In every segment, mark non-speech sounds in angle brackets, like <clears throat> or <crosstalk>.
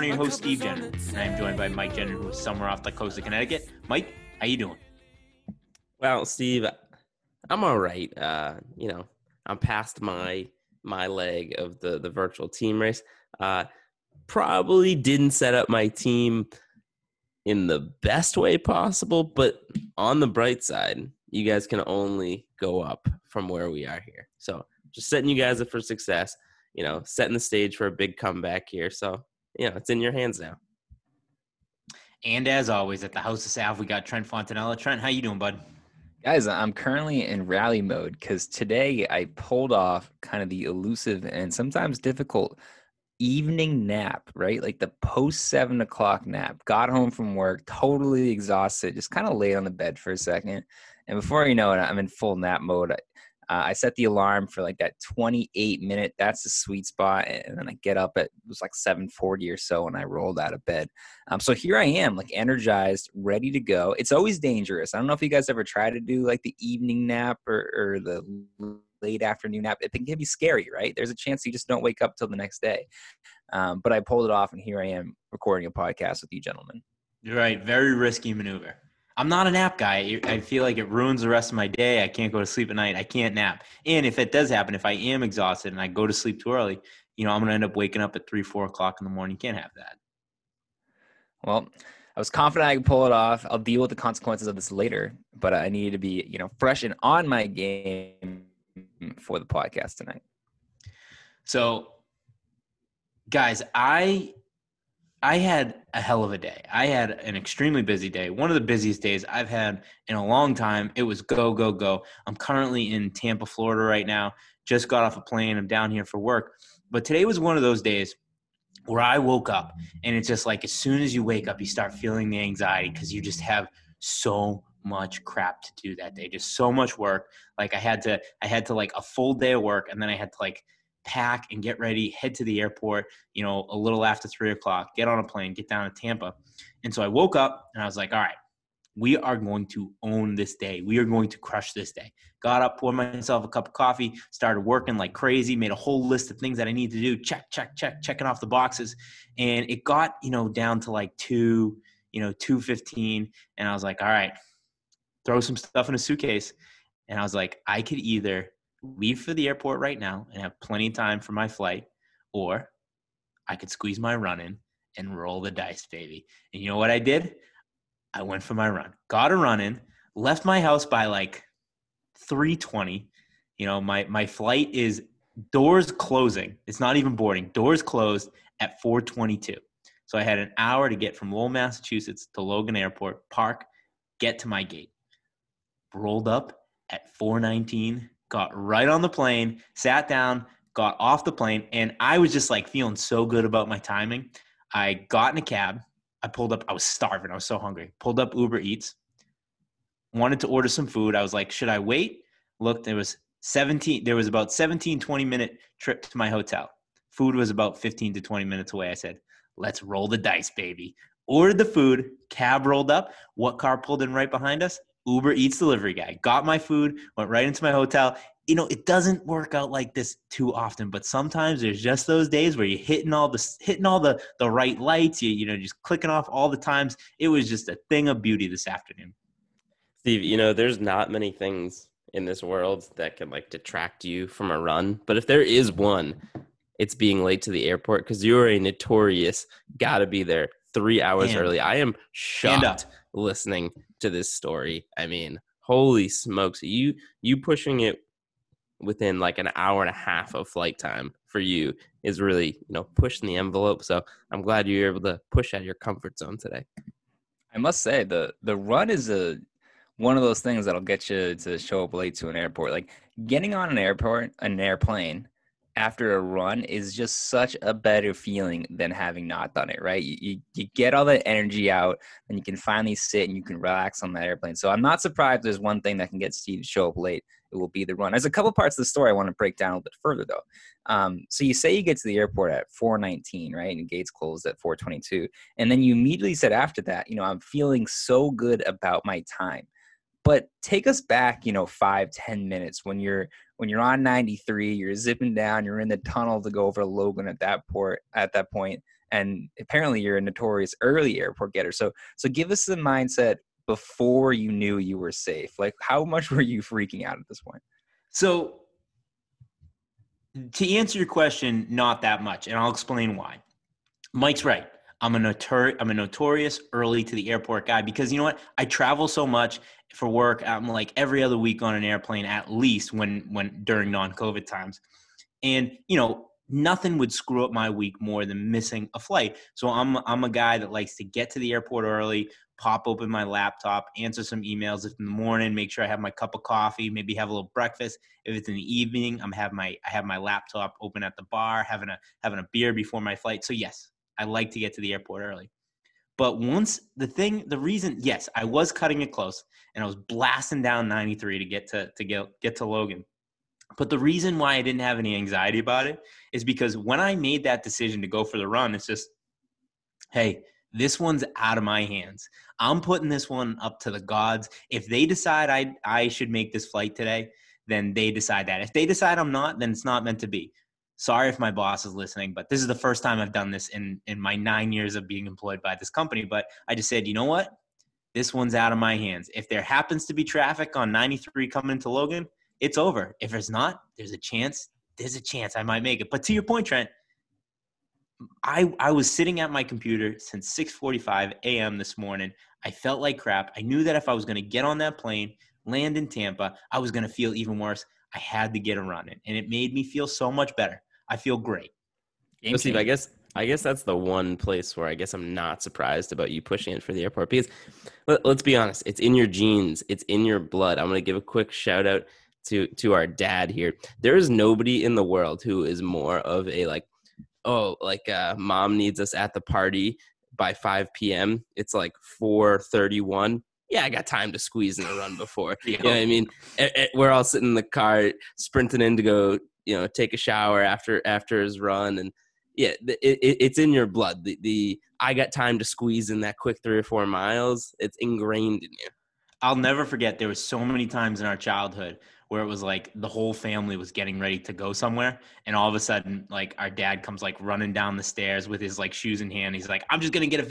Am your hosts, Steve Gendron, and I am joined by Mike Gendron, who is somewhere off the coast of Connecticut. Mike, how you doing? Well, Steve, I'm all right. Uh, you know, I'm past my my leg of the the virtual team race. Uh, probably didn't set up my team in the best way possible, but on the bright side, you guys can only go up from where we are here. So, just setting you guys up for success. You know, setting the stage for a big comeback here. So, you know, it's in your hands now. And as always, at the House of Sav, we got Trent Fontanella. Trent, how you doing, bud? Guys, I'm currently in rally mode because today I pulled off kind of the elusive and sometimes difficult evening nap, right? Like the post seven o'clock nap. Got home from work, totally exhausted, just kind of laid on the bed for a second. And before you know it, I'm in full nap mode. Uh, I set the alarm for like that 28 minute. That's the sweet spot, and then I get up at it was like 7:40 or so, and I rolled out of bed. Um, so here I am, like energized, ready to go. It's always dangerous. I don't know if you guys ever try to do like the evening nap or, or the late afternoon nap. It can be scary, right? There's a chance you just don't wake up till the next day. Um, but I pulled it off, and here I am recording a podcast with you gentlemen. You're right. Very risky maneuver. I'm not a nap guy. I feel like it ruins the rest of my day. I can't go to sleep at night. I can't nap. And if it does happen, if I am exhausted and I go to sleep too early, you know, I'm going to end up waking up at three, four o'clock in the morning. Can't have that. Well, I was confident I could pull it off. I'll deal with the consequences of this later, but I needed to be, you know, fresh and on my game for the podcast tonight. So, guys, I I had a hell of a day. I had an extremely busy day. One of the busiest days I've had in a long time. It was go go go. I'm currently in Tampa, Florida right now. Just got off a plane. I'm down here for work. But today was one of those days where I woke up and it's just like as soon as you wake up, you start feeling the anxiety because you just have so much crap to do that day. Just so much work. Like I had to I had to like a full day of work and then I had to like pack and get ready, head to the airport, you know, a little after three o'clock, get on a plane, get down to Tampa. And so I woke up and I was like, all right, we are going to own this day. We are going to crush this day. Got up, poured myself a cup of coffee, started working like crazy, made a whole list of things that I need to do. Check, check, check, checking off the boxes. And it got, you know, down to like two, you know, 215. And I was like, all right, throw some stuff in a suitcase. And I was like, I could either leave for the airport right now and have plenty of time for my flight, or I could squeeze my run in and roll the dice, baby. And you know what I did? I went for my run, got a run in, left my house by like 320. You know, my my flight is doors closing. It's not even boarding. Doors closed at 422. So I had an hour to get from Lowell, Massachusetts to Logan Airport, park, get to my gate. Rolled up at 419, got right on the plane, sat down, got off the plane, and I was just like feeling so good about my timing. I got in a cab. I pulled up. I was starving. I was so hungry. Pulled up Uber Eats. Wanted to order some food. I was like, should I wait? Looked, there was 17, there was about 17, 20 minute trip to my hotel. Food was about 15 to 20 minutes away. I said, let's roll the dice, baby. Ordered the food, cab rolled up. What car pulled in right behind us? Uber Eats delivery guy. Got my food, went right into my hotel. You know, it doesn't work out like this too often, but sometimes there's just those days where you're hitting all the hitting all the the right lights. You you know, just clicking off all the times. It was just a thing of beauty this afternoon. Steve, you know, there's not many things in this world that can like detract you from a run, but if there is one, it's being late to the airport because you're a notorious gotta be there three hours Hand- early. I am shocked listening to this story. I mean, holy smokes, you you pushing it within like an hour and a half of flight time for you is really you know pushing the envelope. So I'm glad you were able to push out of your comfort zone today. I must say the the run is a one of those things that'll get you to show up late to an airport. Like getting on an airport, an airplane, after a run is just such a better feeling than having not done it, right? You, you, you get all that energy out and you can finally sit and you can relax on that airplane. So I'm not surprised there's one thing that can get Steve to show up late. It will be the run. There's a couple parts of the story I want to break down a little bit further though. Um, so you say you get to the airport at 419, right? And gates closed at 422. And then you immediately said after that, you know, I'm feeling so good about my time but take us back you know five ten minutes when you're when you're on 93 you're zipping down you're in the tunnel to go over logan at that port at that point and apparently you're a notorious early airport getter so so give us the mindset before you knew you were safe like how much were you freaking out at this point So, to answer your question, not that much, and I'll explain why. Mike's right. I'm a notor- I'm a notorious early to the airport guy because you know what? I travel so much for work. I'm like every other week on an airplane at least when when during non-COVID times. And you know, nothing would screw up my week more than missing a flight. So I'm I'm a guy that likes to get to the airport early, pop open my laptop, answer some emails if in the morning, make sure I have my cup of coffee, maybe have a little breakfast. If it's in the evening, I'm have my I have my laptop open at the bar, having a having a beer before my flight. So yes, I like to get to the airport early. But once the thing, the reason, yes, I was cutting it close and I was blasting down 93 to get to to get get to Logan. But the reason why I didn't have any anxiety about it is because when I made that decision to go for the run, it's just, hey, this one's out of my hands. I'm putting this one up to the gods. If they decide I I should make this flight today, then they decide that. If they decide I'm not, then it's not meant to be. Sorry if my boss is listening, but this is the first time I've done this in in my 9 years of being employed by this company, but I just said, "You know what? This one's out of my hands. If there happens to be traffic on 93 coming into Logan, it's over. If there's not, there's a chance. There's a chance I might make it. But to your point, Trent, I I was sitting at my computer since 6:45 a.m. this morning. I felt like crap. I knew that if I was going to get on that plane, land in Tampa, I was going to feel even worse. I had to get a run and it made me feel so much better. I feel great. Game But Steve, I guess I guess that's the one place where I guess I'm not surprised about you pushing it for the airport because let, let's be honest, it's in your genes, it's in your blood. I'm gonna give a quick shout out to to our dad here. There is nobody in the world who is more of a like, oh, like uh, mom needs us at the party by 5 p.m. It's like 4:31. Yeah, I got time to squeeze in a run before. <laughs> You know what I mean? We're all sitting in the car, sprinting in to go, you know, take a shower after after his run, and yeah, it, it, it's in your blood. The, the I got time to squeeze in that quick three or four miles. It's ingrained in you. I'll never forget there was so many times in our childhood where it was like the whole family was getting ready to go somewhere and all of a sudden like our dad comes like running down the stairs with his like shoes in hand he's like i'm just gonna get a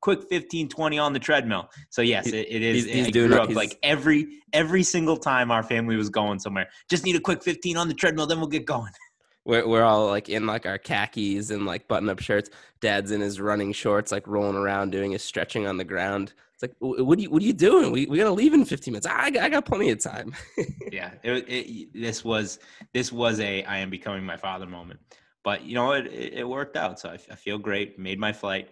quick 15 20 on the treadmill so yes it, it is He's- he's I doing grew it. up He's- like every every single time our family was going somewhere just need a quick 15 on the treadmill then we'll get going <laughs> We're we're all like in like our khakis and like button up shirts. Dad's in his running shorts, like rolling around doing his stretching on the ground. It's like, what are you what are you doing? We we gotta leave in 15 minutes. I, got- I got plenty of time. <laughs> yeah it, it, this was this was a i am becoming my father moment but you know it, it, it worked out so I feel great made my flight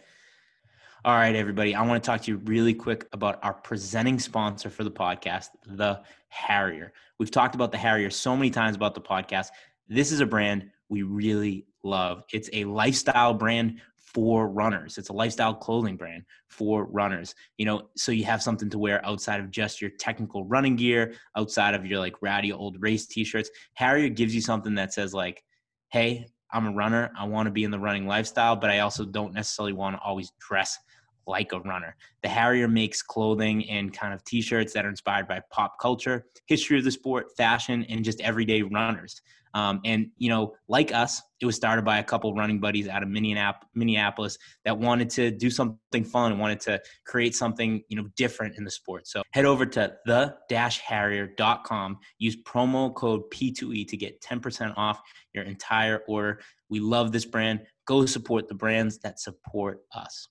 all right everybody i want to talk to you really quick about our presenting sponsor for the podcast the harrier. We've talked about the harrier so many times about the podcast. This is a brand we really love. It's a lifestyle brand for runners. It's a lifestyle clothing brand for runners. You know so you have something to wear outside of just your technical running gear outside of your like ratty old race t-shirts. Harrier gives you something that says like hey i'm a runner. I want to be in the running lifestyle but i also don't necessarily want to always dress like a runner. The harrier makes clothing and kind of t-shirts that are inspired by pop culture history of the sport fashion and just everyday runners. Um, and you know like us it was started by a couple running buddies out of Minneap- minneapolis that wanted to do something fun and wanted to create something you know different in the sport. So head over to the-harrier.com use promo code p2e to get 10% off your entire order. We love this brand. Go support the brands that support us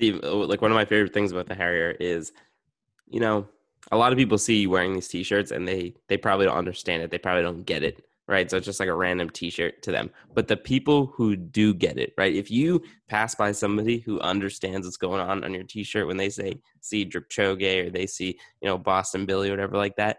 Steve, uh, like one of my favorite things about the Harrier is, you know, a lot of people see you wearing these T-shirts and they they probably don't understand it. They probably don't get it, right? So it's just like a random T-shirt to them. But the people who do get it, right? If you pass by somebody who understands what's going on on your T-shirt when they say see Drip Choge or they see you know Boston Billy or whatever like that,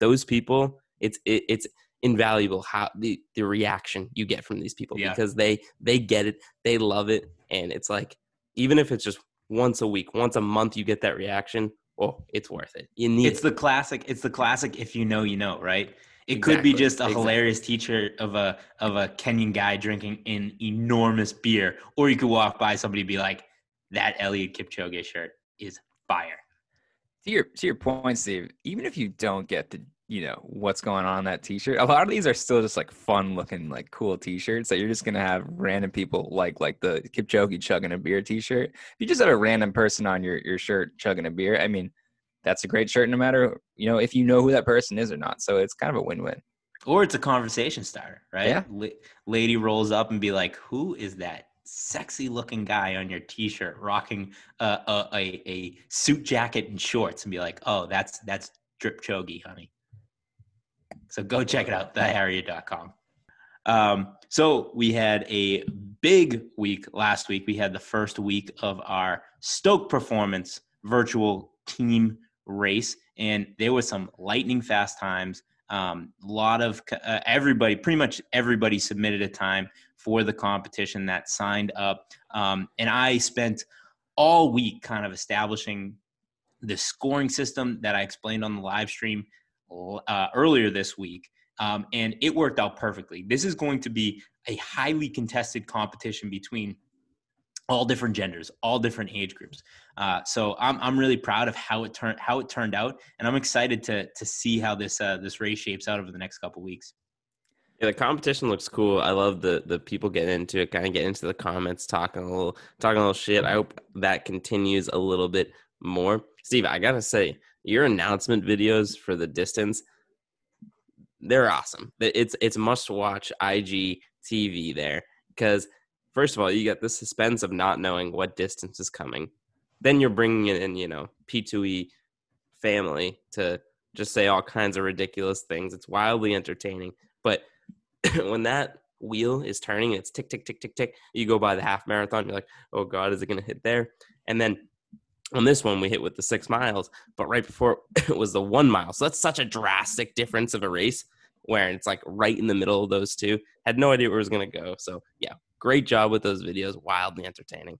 those people, it's it, it's invaluable how the the reaction you get from these people Yeah. because they they get it, they love it, and it's like even if it's just once a week, once a month, you get that reaction. Oh, it's worth it. You need It's it. the classic. It's the classic. If you know, you know, right? It could be just a exactly. hilarious teacher of a of a Kenyan guy drinking an enormous beer, or you could walk by somebody and be like, "That Eliud Kipchoge shirt is fire." to your to your point, Steve, even if you don't get to you know what's going on in that t-shirt, a lot of these are still just like fun looking, like cool t-shirts that you're just gonna have random people like like the Kipchoge chugging a beer t-shirt. If you just had a random person on your your shirt chugging a beer, I mean, that's a great shirt no matter you know if you know who that person is or not. So it's kind of a win-win. Or it's a conversation starter, right? Yeah. La- lady rolls up and be like, "Who is that sexy looking guy on your T-shirt rocking a a, a, a suit jacket and shorts?" And be like, "Oh, that's that's Drip Chogi, honey." So go check it out, theharrier.com. Um, so we had a big week last week. We had the first week of our Stoke Performance virtual team race, and there was some lightning fast times. Um, a lot of uh, everybody, pretty much everybody submitted a time for the competition that signed up. Um, and I spent all week kind of establishing the scoring system that I explained on the live stream uh, earlier this week. Um, and it worked out perfectly. This is going to be a highly contested competition between all different genders, all different age groups. Uh, so I'm I'm really proud of how it turned how it turned out, and I'm excited to to see how this uh, this race shapes out over the next couple weeks. Yeah, the competition looks cool. I love the the people getting into it, kind of getting into the comments, talking a little, talking a little shit. I hope that continues a little bit more. Steve, I gotta say, your announcement videos for the distance, they're awesome. It's it's must watch IG TV there because first of all, you get the suspense of not knowing what distance is coming. Then you're bringing in, you know, P2E family to just say all kinds of ridiculous things. It's wildly entertaining. But <clears throat> when that wheel is turning, it's tick, tick, tick, tick, tick. You go by the half marathon, you're like, oh God, is it going to hit there? And then on this one, we hit with the six miles, but right before <laughs> it was the one mile. So that's such a drastic difference of a race where it's like right in the middle of those two. Had no idea where it was going to go. So yeah, great job with those videos. Wildly entertaining.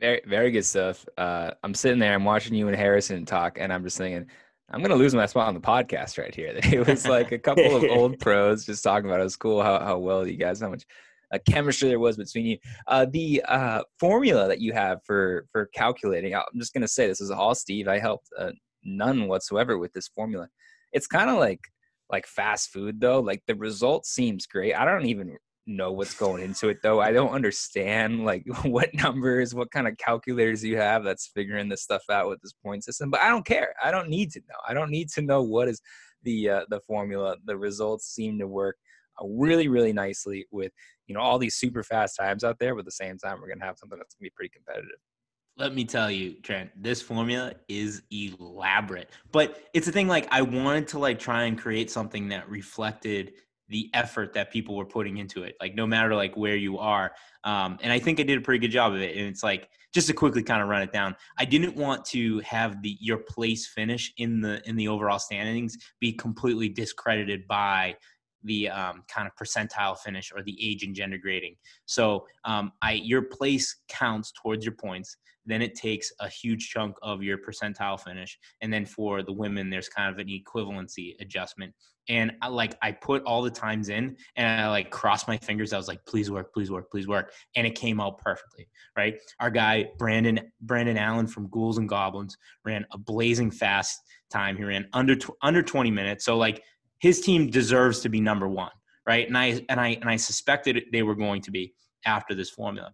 Very, very good stuff. Uh, I'm sitting there, I'm watching you and Harrison talk, and I'm just thinking, I'm gonna lose my spot on the podcast right here. <laughs> It was like a couple of <laughs> old pros just talking about it. It was cool how, how well you guys, how much uh, chemistry there was between you. Uh, the uh, formula that you have for for calculating, I'm just gonna say this is all Steve. I helped uh, none whatsoever with this formula. It's kind of like like fast food though. Like the result seems great. I don't even know what's going into it though. I don't understand like <laughs> what numbers, what kind of calculators you have that's figuring this stuff out with this point system. But I don't care. I don't need to know. I don't need to know what is the uh, the formula. The results seem to work really really nicely with you know all these super fast times out there. But at the same time, we're gonna have something that's gonna be pretty competitive. Let me tell you, Trent, this formula is elaborate. But it's a thing like I wanted to like try and create something that reflected the effort that people were putting into it like no matter like where you are um, and i think i did a pretty good job of it and it's like just to quickly kind of run it down i didn't want to have the your place finish in the in the overall standings be completely discredited by the um, kind of percentile finish or the age and gender grading so um, i your place counts towards your points then it takes a huge chunk of your percentile finish and then for the women there's kind of an equivalency adjustment and I, like I put all the times in and I like crossed my fingers. I was like, please work, please work, please work. And it came out perfectly. Right. Our guy, Brandon, Brandon Allen from Ghouls and Goblins ran a blazing fast time. He ran under, under 20 minutes. So like his team deserves to be number one. Right. And I, and I, and I suspected they were going to be after this formula.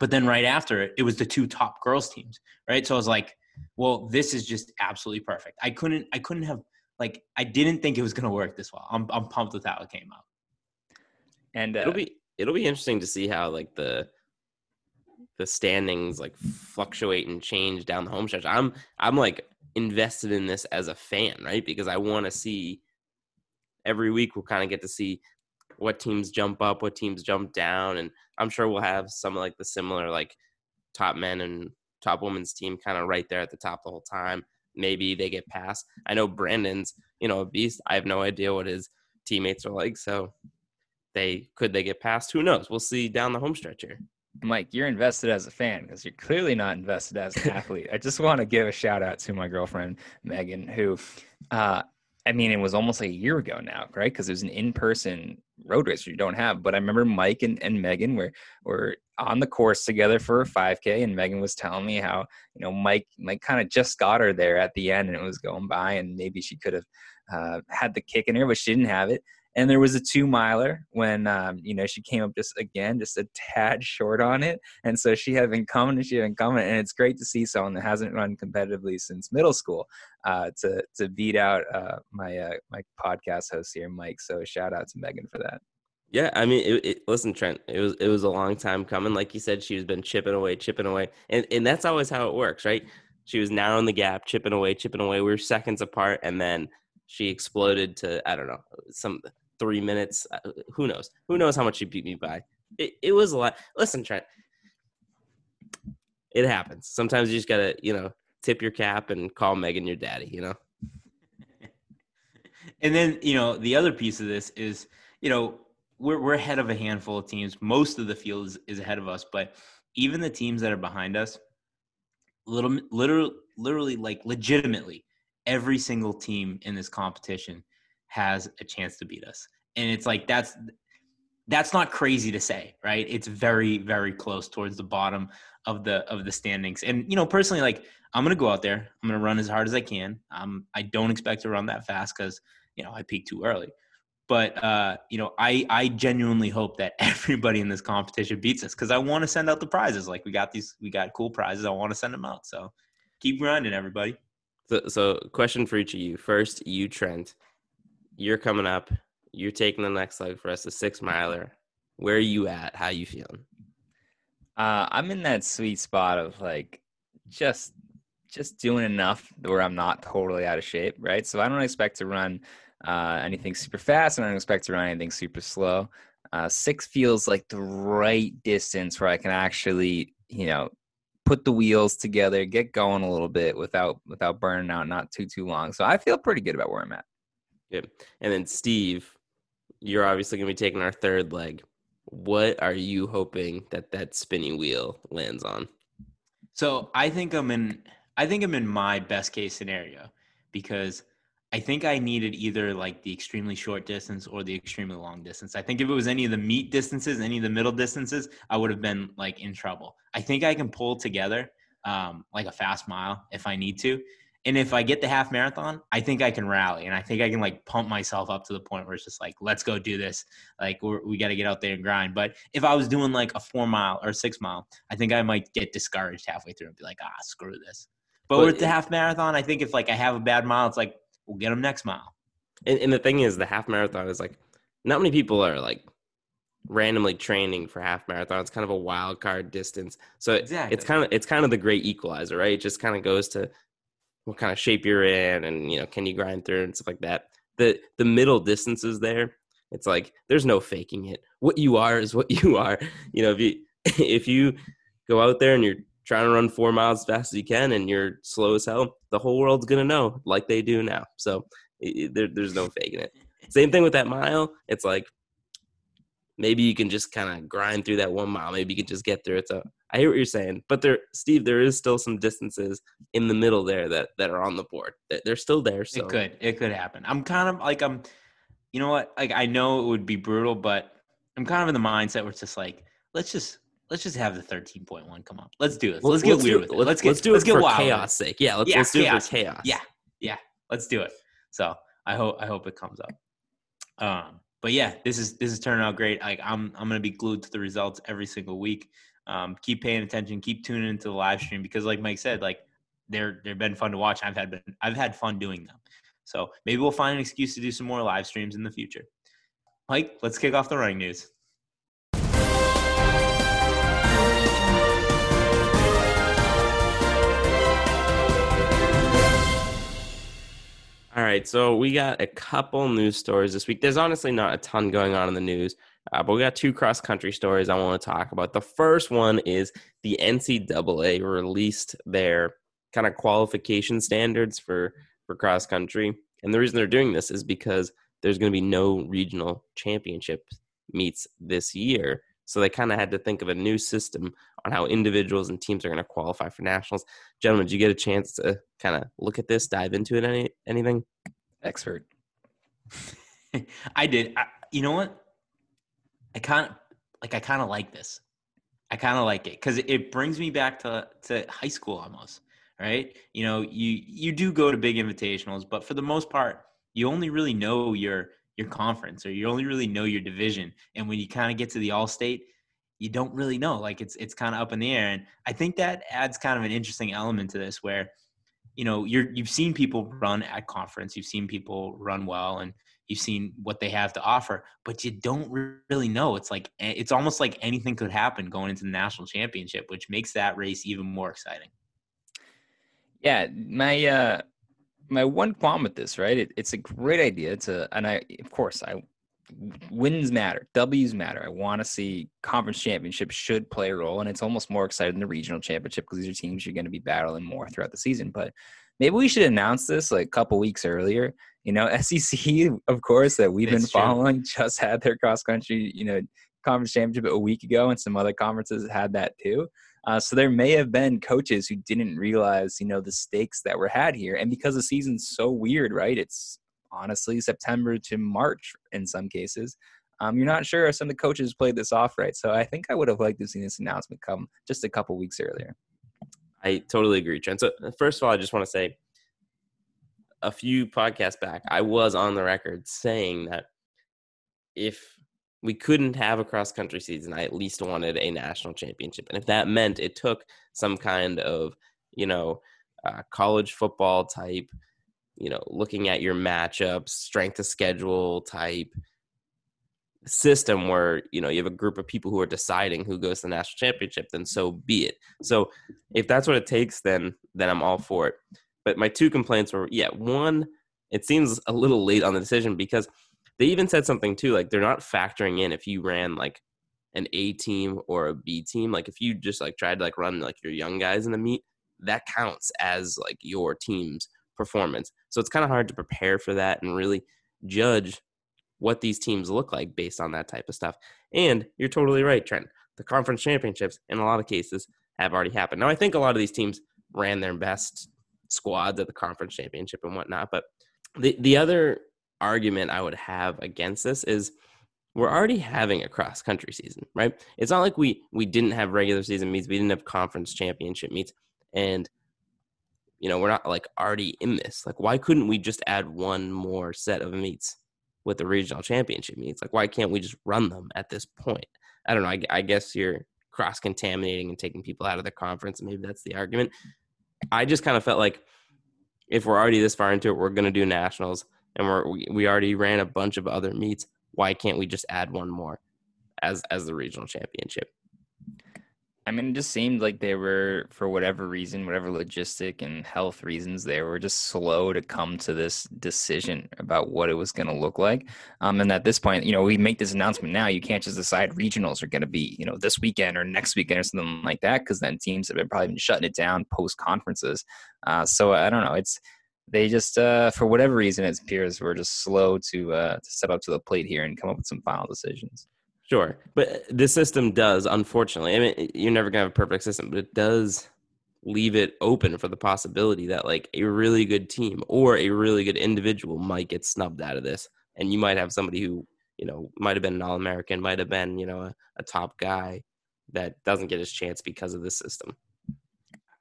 But then right after it, it was the two top girls teams. Right. So I was like, well, this is just absolutely perfect. I couldn't, I couldn't have, like I didn't think it was going to work this well. I'm I'm pumped with how it came out. And uh, it'll be it'll be interesting to see how like the the standings like fluctuate and change down the home stretch. I'm I'm like invested in this as a fan, right? Because I want to see every week we'll kind of get to see what teams jump up, what teams jump down, and I'm sure we'll have some like the similar like top men and top women's team kind of right there at the top the whole time. Maybe they get past. I know Brandon's, you know, a beast. I have no idea what his teammates are like. So they could they get past? Who knows? We'll see down the home stretch here. Mike, you're invested as a fan because you're clearly not invested as an <laughs> athlete. I just want to give a shout out to my girlfriend Megan, who, uh, I mean, it was almost like a year ago now, right? Because it was an in-person road race you don't have. But I remember Mike and, and Megan were were on the course together for a 5K, and Megan was telling me how you know Mike Mike kind of just got her there at the end, and it was going by, and maybe she could have uh, had the kick in her, but she didn't have it. And there was a two miler when um, you know she came up just again just a tad short on it, and so she had been coming and she had been coming, and it's great to see someone that hasn't run competitively since middle school uh, to to beat out uh, my uh, my podcast host here, Mike. So shout out to Megan for that. Yeah, I mean, it, it, listen, Trent. It was it was a long time coming. Like you said, she's been chipping away, chipping away, and and that's always how it works, right? She was narrowing the gap, chipping away, chipping away. We were seconds apart, and then she exploded to I don't know some three minutes. Uh, who knows? Who knows how much she beat me by? It, it was a lot. Listen, Trent, it happens. Sometimes you just gotta, you know, tip your cap and call Megan your daddy. You know. <laughs> and then you know the other piece of this is you know we're we're ahead of a handful of teams. Most of the field is, is ahead of us, but even the teams that are behind us, little literally literally like legitimately every single team in this competition has a chance to beat us. And it's like that's that's not crazy to say, right? It's very very close towards the bottom of the of the standings. And you know, personally like I'm going to go out there. I'm going to run as hard as I can. Um I don't expect to run that fast cuz you know, I peaked too early. But uh, you know, I I genuinely hope that <laughs> everybody in this competition beats us cuz I want to send out the prizes. Like we got these we got cool prizes. I want to send them out. So keep grinding everybody. So, so question for each of you. First, you Trent you're coming up. You're taking the next leg for us, a six miler. Where are you at? How you feeling? Uh, I'm in that sweet spot of like just just doing enough where I'm not totally out of shape, right? So I don't expect to run uh, anything super fast. and I don't expect to run anything super slow. Uh, six feels like the right distance where I can actually, you know, put the wheels together, get going a little bit without without burning out, not too too long. So I feel pretty good about where I'm at. Good. And then Steve, you're obviously going to be taking our third leg. What are you hoping that that spinning wheel lands on? So I think I'm in. I think I'm in my best case scenario because I think I needed either like the extremely short distance or the extremely long distance. I think if it was any of the meet distances, any of the middle distances, I would have been like in trouble. I think I can pull together um, like a fast mile if I need to. And if I get the half marathon, I think I can rally and I think I can like pump myself up to the point where it's just like, let's go do this. Like we're, we got to get out there and grind. But if I was doing like a four mile or six mile, I think I might get discouraged halfway through and be like, ah, screw this. But, but with the half marathon, I think if like I have a bad mile, it's like, we'll get them next mile. And, and the thing is, the half marathon is like, not many people are like randomly training for half marathon. It's kind of a wild card distance. So exactly. it's kind of it's kind of the great equalizer, right? It just kind of goes to what kind of shape you're in and you know can you grind through and stuff like that. The the middle distances there it's like there's no faking it. What you are is what <laughs> you are. You know if you <laughs> if you go out there and you're trying to run four miles as fast as you can and you're slow as hell the whole world's gonna know like they do now. So it, there, there's no faking it. Same thing with that mile. It's like maybe you can just kind of grind through that one mile. Maybe you can just get through it. So I hear what you're saying, but there, Steve, there is still some distances in the middle there that that are on the board. They're still there. So it could, it could happen. I'm kind of like I'm, you know what? Like I know it would be brutal, but I'm kind of in the mindset where it's just like let's just let's just have the 13.1 come up. Let's do it. Let's, let's get weird with it. Let's, get let's do let's it get for wild chaos sake. Yeah, let's, yeah, let's do chaos. it for chaos. Yeah, yeah. Let's do it. So I hope I hope it comes up. Um, but yeah, this is this is turning out great. Like I'm I'm gonna be glued to the results every single week um, keep paying attention, keep tuning into the live stream because, like Mike said, like they're they've been fun to watch. I've had been I've had fun doing them. So maybe we'll find an excuse to do some more live streams in the future. Mike, let's kick off the running news. All right, so we got a couple news stories this week. There's honestly not a ton going on in the news. Uh, but we got two cross country stories I want to talk about. The first one is the NCAA released their kind of qualification standards for for cross country, and the reason they're doing this is because there's going to be no regional championship meets this year. So they kind of had to think of a new system on how individuals and teams are going to qualify for nationals. Gentlemen, did you get a chance to kind of look at this, dive into it, any anything? Expert. <laughs> I did. I, you know what? I kind of like. I kind of like this. I kind of like it because it brings me back to to high school almost. Right? You know, you you do go to big invitationals, but for the most part, you only really know your your conference or you only really know your division. And when you kind of get to the All State, you don't really know. Like it's it's kind of up in the air. And I think that adds kind of an interesting element to this where you know you're you've seen people run at conference you've seen people run well and you've seen what they have to offer but you don't really know it's like it's almost like anything could happen going into the national championship which makes that race even more exciting Yeah, my uh my one qualm with this, right? It, it's a great idea. It's a and I of course I wins matter, W's matter. I want to see conference championship should play a role, and it's almost more exciting than the regional championship because these are teams you're going to be battling more throughout the season. But maybe we should announce this like a couple weeks earlier. You know, <laughs> SEC, of course, that we've been It's true. following, just had their cross country, you know, conference championship a week ago, and some other conferences had that too. Uh, so there may have been coaches who didn't realize, you know, the stakes that were had here, and because the season's so weird, right? It's honestly September to March in some cases. Um, you're not sure if some of the coaches played this off right. So I think I would have liked to see this announcement come just a couple weeks earlier. I totally agree, Trent. So uh, first of all, I just want to say a few podcasts back, I was on the record saying that if we couldn't have a cross country season, I at least wanted a national championship. And if that meant it took some kind of, you know, uh, college football type, you know, looking at your matchups, strength of schedule type system where, you know, you have a group of people who are deciding who goes to the national championship, then so be it. So if that's what it takes, then then I'm all for it. But my two complaints were, yeah, one, it seems a little late on the decision because they even said something too, like they're not factoring in if you ran like an A team or a B team. Like if you just like tried to like run like your young guys in the meet, that counts as like your team's performance. So it's kind of hard to prepare for that and really judge what these teams look like based on that type of stuff. And you're totally right, Trent. The conference championships in a lot of cases have already happened. Now I think a lot of these teams ran their best squads at the conference championship and whatnot. But the the other argument I would have against this is we're already having a cross country season, right? It's not like we we didn't have regular season meets, we didn't have conference championship meets, and you know we're not like already in this. Like, why couldn't we just add one more set of meets with the regional championship meets? Like, why can't we just run them at this point? I don't know. I, I guess you're cross contaminating and taking people out of the conference. Maybe that's the argument. I just kind of felt like if we're already this far into it, we're going to do nationals, and we're we, we already ran a bunch of other meets. Why can't we just add one more as as the regional championship? I mean, it just seemed like they were, for whatever reason, whatever logistic and health reasons, they were just slow to come to this decision about what it was going to look like. Um, and at this point, you know, we make this announcement now. You can't just decide regionals are going to be, you know, this weekend or next weekend or something like that, because then teams have been probably been shutting it down post conferences. Uh, so I don't know. It's they just, uh, for whatever reason, it appears we're just slow to uh, to step up to the plate here and come up with some final decisions. Sure, but uh, the system does, unfortunately. I mean, you're never gonna have a perfect system, but it does leave it open for the possibility that like a really good team or a really good individual might get snubbed out of this, and you might have somebody who you know might have been an all-American, might have been you know a, a top guy that doesn't get his chance because of this system.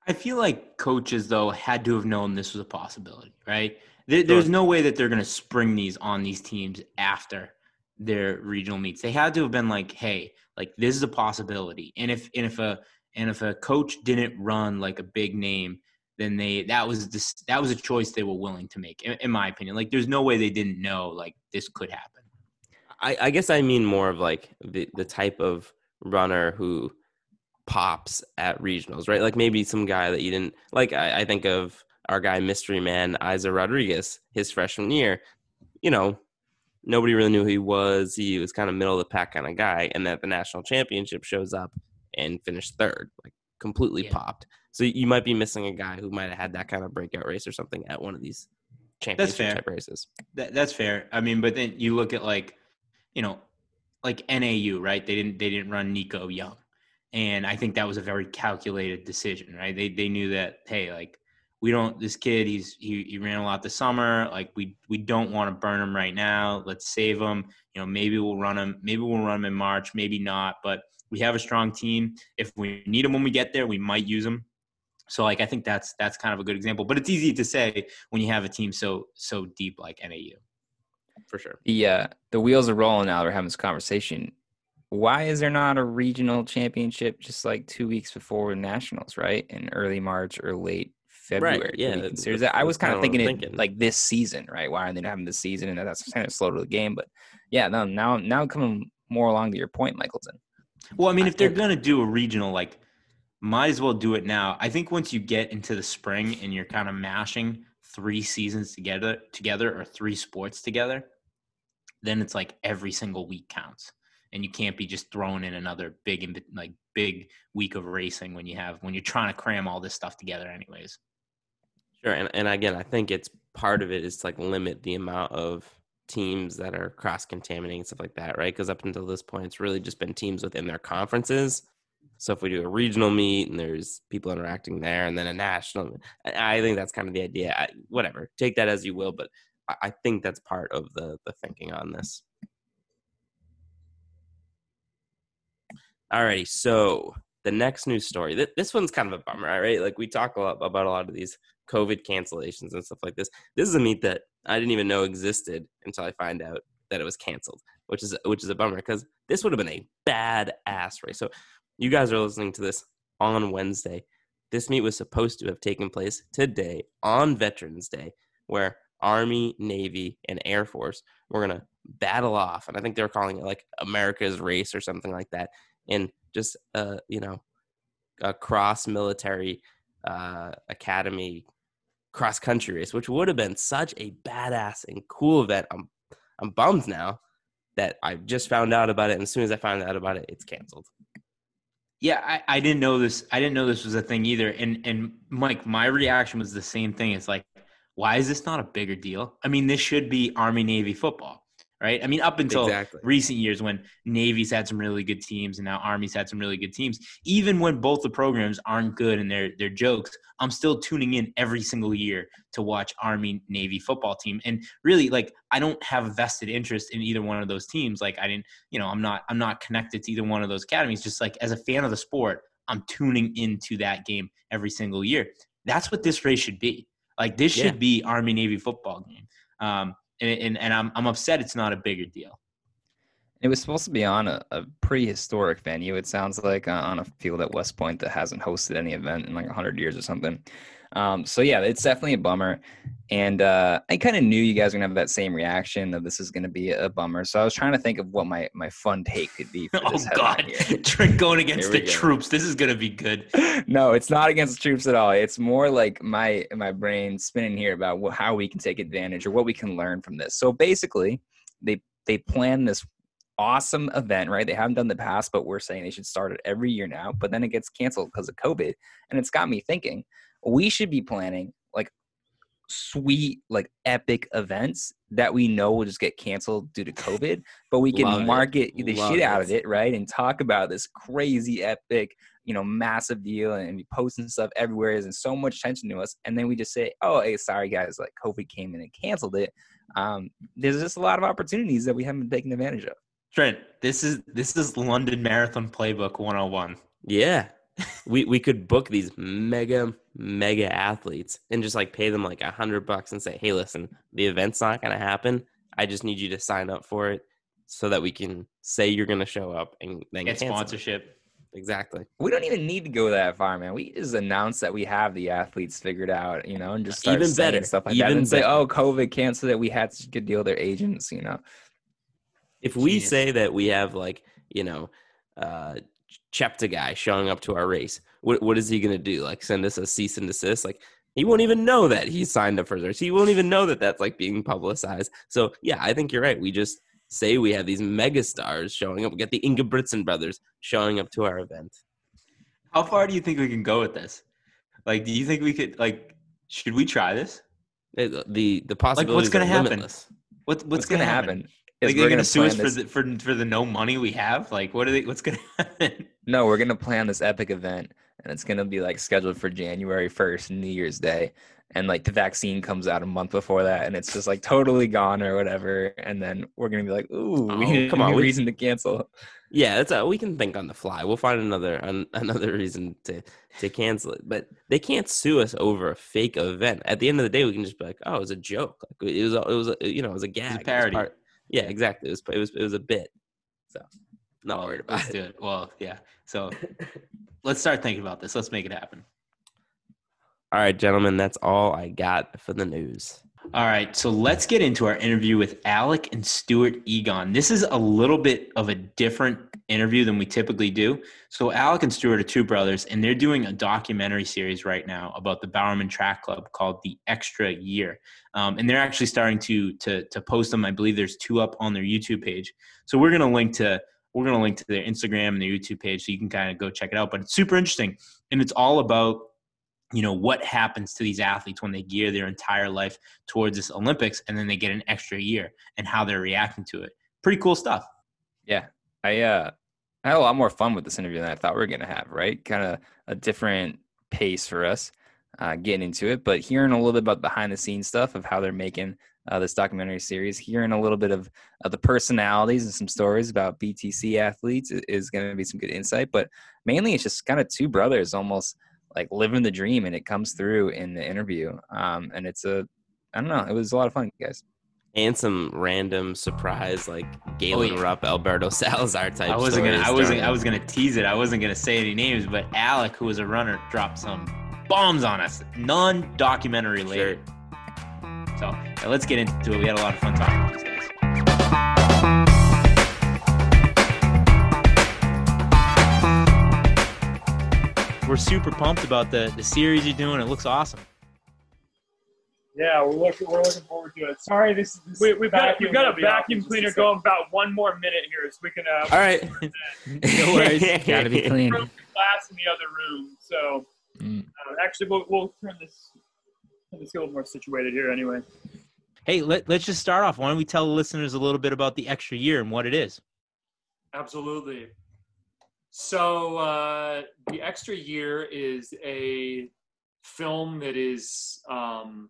I feel like coaches though had to have known this was a possibility, right? There, there's no way that they're going to spring these on these teams after their regional meets. They had to have been like, "Hey, like this is a possibility." And if and if a and if a coach didn't run like a big name, then they that was this that was a choice they were willing to make, in, in my opinion. Like, there's no way they didn't know like this could happen. I, I guess I mean more of like the the type of runner who pops at regionals, right? Like maybe some guy that you didn't like. I, I think of our guy Mystery Man Isai Rodriguez, his freshman year. You know, nobody really knew who he was. He was kind of middle of the pack kind of guy, and that the national championship shows up and finished third, like completely Yeah. popped. So you might be missing a guy who might have had that kind of breakout race or something at one of these championship fair. type races. That, that's fair. I mean, but then you look at like, you know, like NAU, right? They didn't they didn't run Nico Young, and I think that was a very calculated decision, right? They they knew that hey, like we don't this kid he's he, he ran a lot this summer like we we don't want to burn him right now let's save him you know maybe we'll run him maybe we'll run him in march maybe not but we have a strong team if we need him when we get there we might use him so like i think that's that's kind of a good example but it's easy to say when you have a team so so deep like nau for sure. Uh, the wheels are rolling now. We're having this conversation. Why is there not a regional championship just like two weeks before nationals, right? In early March or late February. yeah, Can that- consider that's- that. I was kind of kinda thinking it like this season, right? Why are they not having this season? And that's kind of slow to the game. But yeah, no, now now coming more along to your point, Michaelton. Well, I mean, I if they're going to do a regional, like, might as well do it now. I think once you get into the spring and you're kind of mashing three seasons together, together or three sports together, then it's like every single week counts, and you can't be just throwing in another big, in- like, big week of racing when you have when you're trying to cram all this stuff together, anyways. Sure, and and again, I think it's part of it is to like limit the amount of teams that are cross contaminating and stuff like that, right? Because up until this point, it's really just been teams within their conferences. So if we do a regional meet and there's people interacting there, and then a national, I think that's kind of the idea. I, whatever, take that as you will, but I, think that's part of the the thinking on this. Alrighty, so the next news story. Th- this one's kind of a bummer, right? Like we talk a lot about a lot of these COVID cancellations and stuff like this. This is a meet that I didn't even know existed until I find out that it was canceled, which is which is a bummer because this would have been a bad ass race. So you guys are listening to this on Wednesday. This meet was supposed to have taken place today on Veterans Day, where Army, Navy, and Air Force were gonna battle off, and I think they were calling it like America's race or something like that, in just uh you know a cross military uh academy cross country race, which would have been such a badass and cool event. I'm I'm bummed now that I just found out about it, and as soon as I found out about it, it's canceled. Yeah, I, I didn't know this. I didn't know this was a thing either. And and Mike, my reaction was the same thing. It's like, why is this not a bigger deal? I mean, this should be Army Navy football, right? I mean, up until exactly. recent years when Navy's had some really good teams and now Army's had some really good teams. Even when both the programs aren't good and they're they're jokes, I'm still tuning in every single year to watch Army Navy football team. And really, like I don't have a vested interest in either one of those teams. Like I didn't, you know, I'm not I'm not connected to either one of those academies. Just like as a fan of the sport, I'm tuning into that game every single year. That's what this race should be. Like this Yeah. should be Army Navy football game. Um, and, and and I'm I'm upset it's not a bigger deal. It was supposed to be on a, a prehistoric venue. It sounds like uh, on a field at West Point that hasn't hosted any event in like 100 years or something. Um, so yeah, it's definitely a bummer. And uh, I kind of knew you guys were gonna have that same reaction that this is gonna be a bummer. So I was trying to think of what my my fun take could be. <laughs> For Oh God, here. <laughs> Going against the go. troops. This is gonna be good. <laughs> no, it's not against the troops at all. It's more like my my brain spinning here about wh- how we can take advantage or what we can learn from this. So basically, they they plan this awesome event, right? They haven't done the past, but we're saying they should start it every year now. But then it gets canceled because of COVID, and it's got me thinking we should be planning like sweet, like epic events that we know will just get canceled due to COVID, but we can Love it. market the Love shit out of it. it, right? And talk about this crazy epic you know, massive deal and be posting stuff everywhere. There's so much attention to us. And then we just say, oh, hey, sorry guys, like COVID came in and canceled it. Um, there's just a lot of opportunities that we haven't been taking advantage of. Trent, this is this is London Marathon Playbook 101. Yeah. We we could book these mega mega athletes and just like pay them like a hundred bucks and say, hey, listen, the event's not gonna happen. I just need you to sign up for it so that we can say you're gonna show up and then Get cancel it. sponsorship. Exactly. We don't even need to go that far, man. We just announce that we have the athletes figured out, you know, and just start Even better. stuff like Even that and say, oh, COVID canceled it. We had such a good deal with their agents, you know. If we Genius. say that we have like, you know, uh Cheptegei showing up to our race, what what is he gonna do? Like send us a cease and desist? Like he won't even know that he signed up for this. He won't even know that that's like being publicized. So yeah, I think you're right. We just say we have these mega stars showing up. We get the Ingebrigtsen brothers showing up to our event. How far do you think we can go with this? Like, do you think we could like? Should we try this? It- the the possibilities gonna happen? limitless. What, what's, What's, gonna, gonna happen? happen? Like they're gonna sue us for the, for for the no money we have? Like what are they? What's gonna <laughs> happen? No, we're gonna plan this epic event, and it's gonna be like scheduled for January first, New Year's Day, and like the vaccine comes out a month before that, and it's just like totally gone or whatever, and then we're gonna be like, ooh, Oh, we need come on, we- reason to cancel. Yeah, that's a, we can think on the fly. We'll find another an, another reason to to cancel it. But they can't sue us over a fake event. At the end of the day, we can just be like, "Oh, it was a joke. Like, it was a, it was a, you know it was a gag. It was parody. part- yeah, exactly. It was it was it was a bit. So not worried about let's it. do it. Well, yeah. So <laughs> let's start thinking about this. Let's make it happen. All right, gentlemen, that's all I got for the news. All right, so let's get into our interview with Alec and Stuart Egon. This is a little bit of a different interview than we typically do. So Alec and Stuart are two brothers, and they're doing a documentary series right now about the Bowerman Track Club called The Extra Year, um, and they're actually starting to to to post them. I believe there's two up on their YouTube page. So we're gonna link to we're gonna link to their Instagram and their YouTube page, so you can kind of go check it out. But it's super interesting, and it's all about you know what happens to these athletes when they gear their entire life towards this olympics and then they get an extra year and how they're reacting to it pretty cool stuff Yeah, I uh, I had a lot more fun with this interview than I thought we were gonna have. Right, kind of a different pace for us uh, getting into it, but hearing a little bit about behind the scenes stuff of how they're making uh, this documentary series, hearing a little bit of, of the personalities and some stories about BTC athletes is going to be some good insight. But mainly, it's just kind of two brothers almost like living the dream, and it comes through in the interview. Um, and it's a, I don't know, it was a lot of fun, guys. And some random surprise like oh, Galen yeah. Rupp, Alberto <laughs> Salazar type. i wasn't gonna i wasn't i was gonna tease it. I wasn't gonna say any names but alec who was a runner dropped some bombs on us. Non-documentary related so yeah, let's get into it. We had a lot of fun talking about these guys. We're super pumped about the the series you're doing. It looks awesome Yeah, we're looking we're looking forward to it. Sorry, this, this We, we've got we've got a be off in vacuum cleaner going about one more minute here, so we can uh, All right. <laughs> <laughs> No worries. <laughs> Gotta be clean. room glass in the other room. So Mm. uh, actually, we'll, we'll turn this turn this a little more situated here anyway. Hey, let, let's just start off. Why don't we tell the listeners a little bit about the extra year and what it is? Absolutely. So uh, the extra year is a film that is um,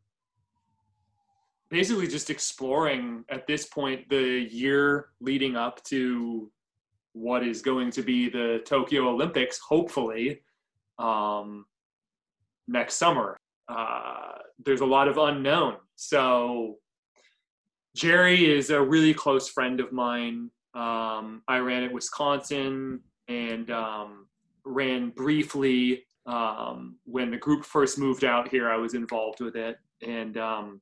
basically just exploring at this point the year leading up to what is going to be the Tokyo Olympics, hopefully um, next summer. Uh, there's a lot of unknown. So Jerry is a really close friend of mine. Um, I ran at Wisconsin and um, ran briefly um, when the group first moved out here. I was involved with it, and um,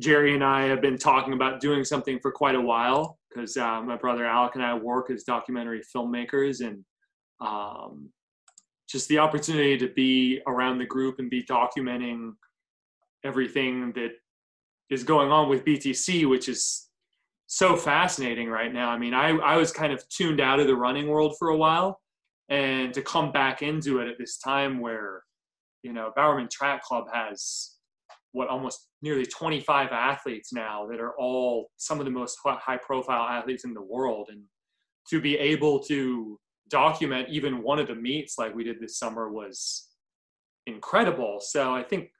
Jerry and I have been talking about doing something for quite a while because uh, my brother Alec and I work as documentary filmmakers, and um, just the opportunity to be around the group and be documenting everything that is going on with BTC, which is so fascinating right now. I mean, I, I was kind of tuned out of the running world for a while, and to come back into it at this time where, you know, Bowerman Track Club has what almost nearly 25 athletes now that are all some of the most high profile athletes in the world. And to be able to document even one of the meets like we did this summer was incredible. So I think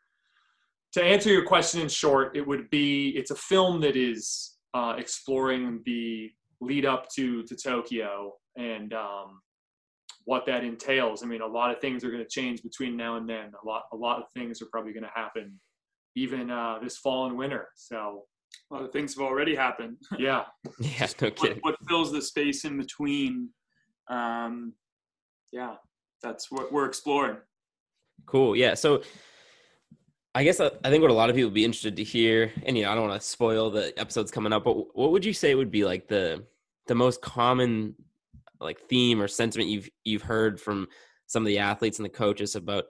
to answer your question in short, it would be it's a film that is uh, exploring the lead up to to Tokyo and um, what that entails. I mean, a lot of things are going to change between now and then. A lot a lot of things are probably going to happen even uh, this fall and winter. So A lot of things have already happened. <laughs> yeah, Yeah, no what, kidding. what fills the space in between? Um, yeah, that's what we're exploring. Cool. Yeah. So I guess uh, I think what a lot of people would be interested to hear, and you know, I don't want to spoil the episodes coming up, but what would you say would be like the the most common like theme or sentiment you've you've heard from some of the athletes and the coaches about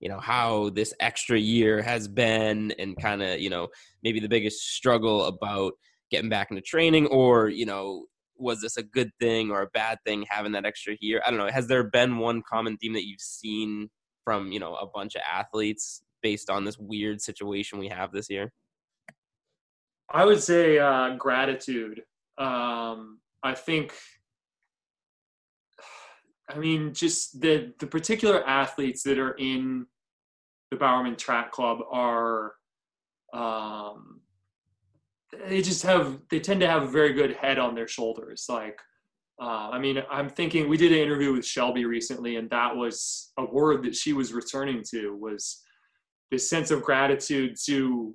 you know how this extra year has been and kind of you know maybe the biggest struggle about getting back into training or you know was this a good thing or a bad thing having that extra year i don't know has there been one common theme that you've seen from you know a bunch of athletes based on this weird situation we have this year? I would say uh, gratitude. Um, I think, I mean, just the the particular athletes that are in the Bowerman Track Club are, um, they just have they tend to have a very good head on their shoulders. Like, uh, I mean, I'm thinking we did an interview with Shelby recently, and that was a word that she was returning to was this sense of gratitude to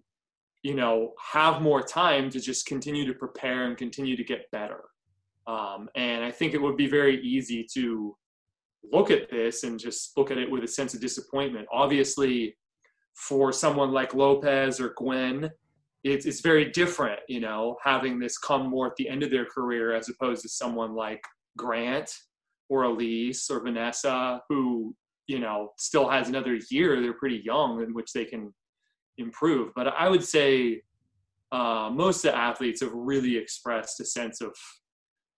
you know have more time to just continue to prepare and continue to get better um, and i think it would be very easy to look at this and just look at it with a sense of disappointment. Obviously for someone like lopez or gwen it's, it's very different you know having this come more at the end of their career as opposed to someone like grant or elise or vanessa who you know still has another year. They're pretty young in which they can improve. But i would say uh, most of the athletes have really expressed a sense of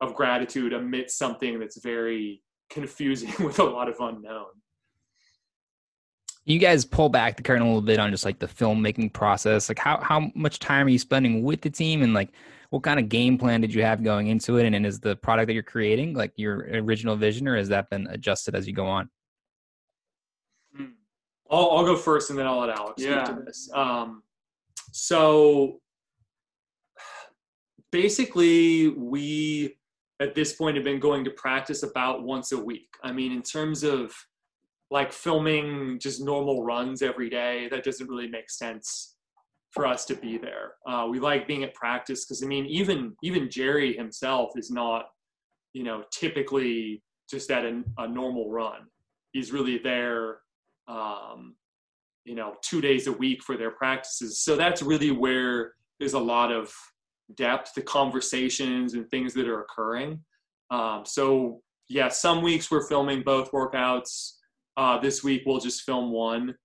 of gratitude amidst something that's very confusing <laughs> with a lot of unknown. You guys pull back the curtain a little bit on just like the filmmaking process. Like how, how much time are you spending with the team? And like what kind of game plan did you have going into it? And, and is the product that you're creating like your original vision or has that been adjusted as you go on? I'll, I'll go first and then I'll let Alex Yeah. speak to this. Um, so <sighs> basically, we at this point have been going to practice about once a week. I mean, in terms of like filming just normal runs every day, that doesn't really make sense for us to be there. Uh, we like being at practice because I mean, even even Jerry himself is not, you know, typically just at a, a normal run. He's really there um, you know, two days a week for their practices. So that's really where there's a lot of depth, the conversations and things that are occurring. Um, so yeah, some weeks we're filming both workouts. Uh, this week we'll just film one,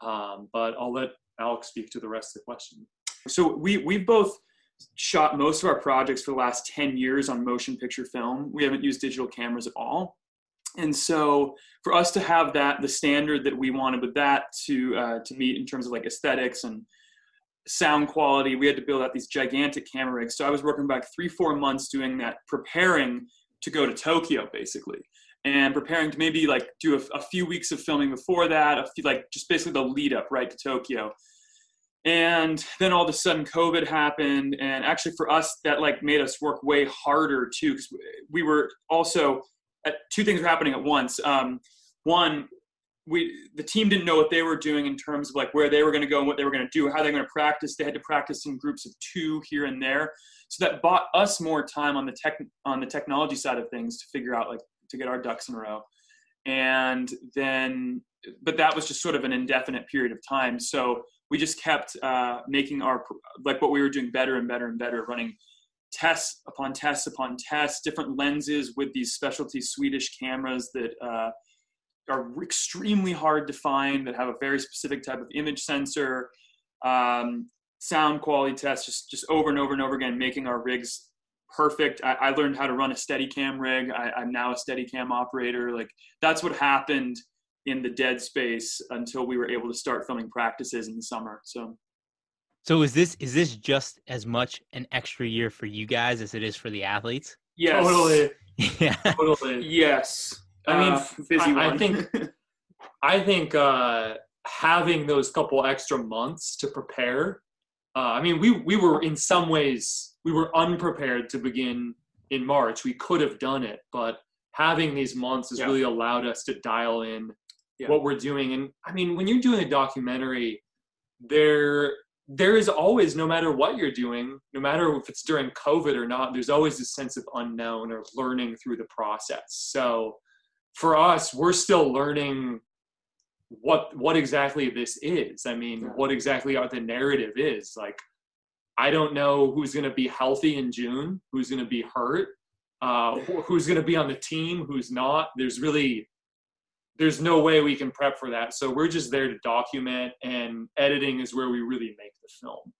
um, but I'll let Alex speak to the rest of the question. So we we've both shot most of our projects for the last 10 years on motion picture film. We haven't used digital cameras at all. And so for us to have that the standard that we wanted with that to uh, to meet in terms of like aesthetics and sound quality, we had to build out these gigantic camera rigs. So I was working back three, four months doing that, preparing to go to Tokyo basically. And preparing to maybe like do a, a few weeks of filming before that, a few, like just basically the lead up right to Tokyo and then all of a sudden covid happened and actually for us that like made us work way harder too because we were also uh, two things were happening at once um, one we the team didn't know what they were doing in terms of like where they were going to go and what they were going to do how they were going to practice. They had to practice in groups of two here and there. So that bought us more time on the tech on the technology side of things to figure out like to get our ducks in a row. And then but that was just sort of an indefinite period of time. So we just kept uh, making our like what we were doing better and better and better running tests upon tests upon tests different lenses with these specialty swedish cameras that uh, are extremely hard to find that have a very specific type of image sensor um, sound quality tests just just over and over and over again making our rigs perfect. I, I learned how to run a Steadicam rig. I, i'm now a Steadicam operator. Like that's what happened in the dead space until we were able to start filming practices in the summer so. So is this is this just as much an extra year for you guys as it is for the athletes? yes. Totally, <laughs> yeah. totally. yes I mean, Uh, busy I, I think <laughs> I think uh, having those couple extra months to prepare. Uh, I mean, we we were in some ways we were unprepared to begin in March. We could have done it, but having these months has Yeah. really allowed us to dial in Yeah. what we're doing. And I mean, when you're doing a documentary, there there is always, no matter what you're doing, no matter if it's during COVID or not, there's always this sense of unknown or learning through the process. So for us, we're still learning what what exactly this is. I mean, Yeah. what exactly are the narrative is. Like, I don't know who's going to be healthy in June, who's going to be hurt, uh, who's going to be on the team, who's not. There's really there's no way we can prep for that. So we're just there to document, and editing is where we really make the film.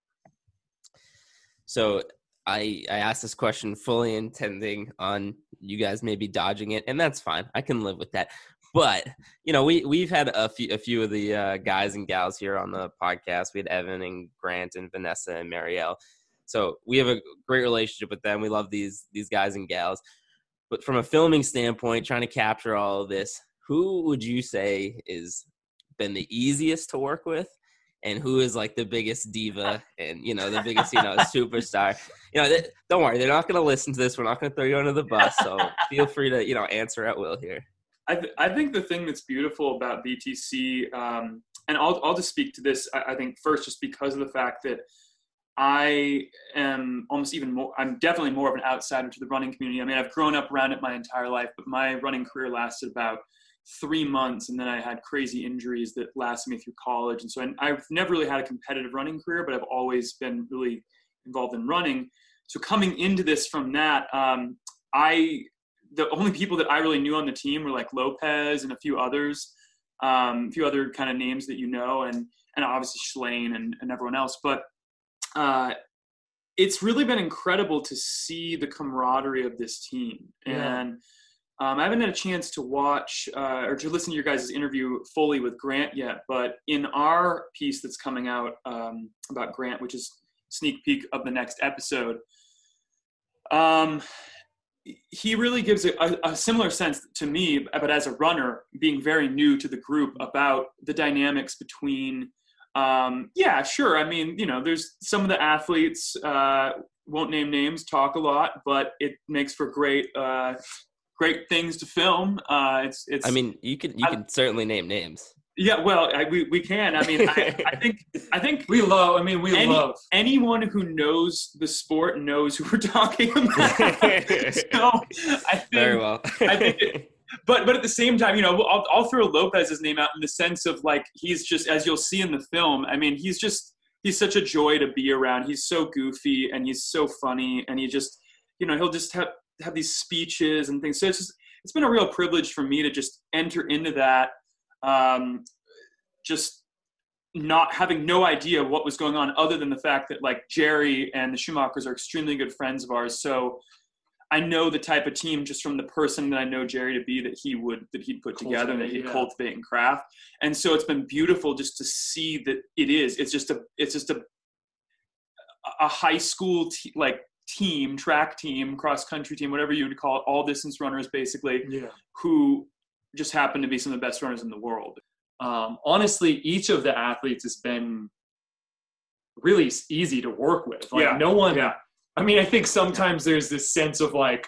So I I asked this question fully intending on you guys maybe dodging it, and that's fine. I can live with that. but you know, we we've had a few a few of the uh, guys and gals here on the podcast. We had Evan and Grant and Vanessa and Marielle. So we have a great relationship with them. We love these these guys and gals. But from a filming standpoint, trying to capture all of this, who would you say is been the easiest to work with? And who is like the biggest diva <laughs> and you know the biggest you know superstar? <laughs> You know, they, don't worry, they're not going to listen to this. We're not going to throw you under the bus. So <laughs> feel free to you know answer at will here. I, th- I think the thing that's beautiful about BTC, um, and I'll, I'll just speak to this, I, I think, first, just because of the fact that I am almost even more, I'm definitely more of an outsider to the running community. I mean, I've grown up around it my entire life, but my running career lasted about three months, and then I had crazy injuries that lasted me through college. And so I, I've never really had a competitive running career, but I've always been really involved in running. So coming into this from that, um, I the only people that I really knew on the team were like Lopez and a few others, um, a few other kind of names that you know, and and obviously Shalane and, and everyone else. But uh, it's really been incredible to see the camaraderie of this team. Yeah. And um, I haven't had a chance to watch uh, or to listen to your guys' interview fully with Grant yet, but in our piece that's coming out um, about Grant, which is sneak peek of the next episode, um, he really gives a, a, a similar sense to me, but as a runner, being very new to the group about the dynamics between um, yeah, sure. I mean, you know, there's some of the athletes uh, won't name names, talk a lot, but it makes for great, uh, great things to film. Uh, it's, it's. I mean, you could you I- can certainly name names. yeah. Well, I, we we can. I mean, I, I <laughs> think I think We love. I mean, we Any- love. anyone who knows the sport knows who we're <laughs> talking about. <laughs> so I think Very well. I think it- but but at the same time, you know, I'll, I'll throw Lopez's name out in the sense of like he's just as you'll see in the film. I mean, he's just he's such a joy to be around. He's so goofy and he's so funny, and he just you know he'll just have have these speeches and things. So it's just it's been a real privilege for me to just enter into that. Um, just not having no idea what was going on other than the fact that like Jerry and the Schumachers are extremely good friends of ours. So I know the type of team just from the person that I know Jerry to be that he would that he'd put together and that he'd Cultivate, yeah. cultivate and craft. And so it's been beautiful just to see that it is. It's just a it's just a a high school te- like team, track team, cross country team, whatever you would call it, all distance runners basically, Yeah. who just happen to be some of the best runners in the world. um, honestly, each of the athletes has been really easy to work with. Like Yeah, no one. yeah. I mean, I think sometimes there's this sense of like,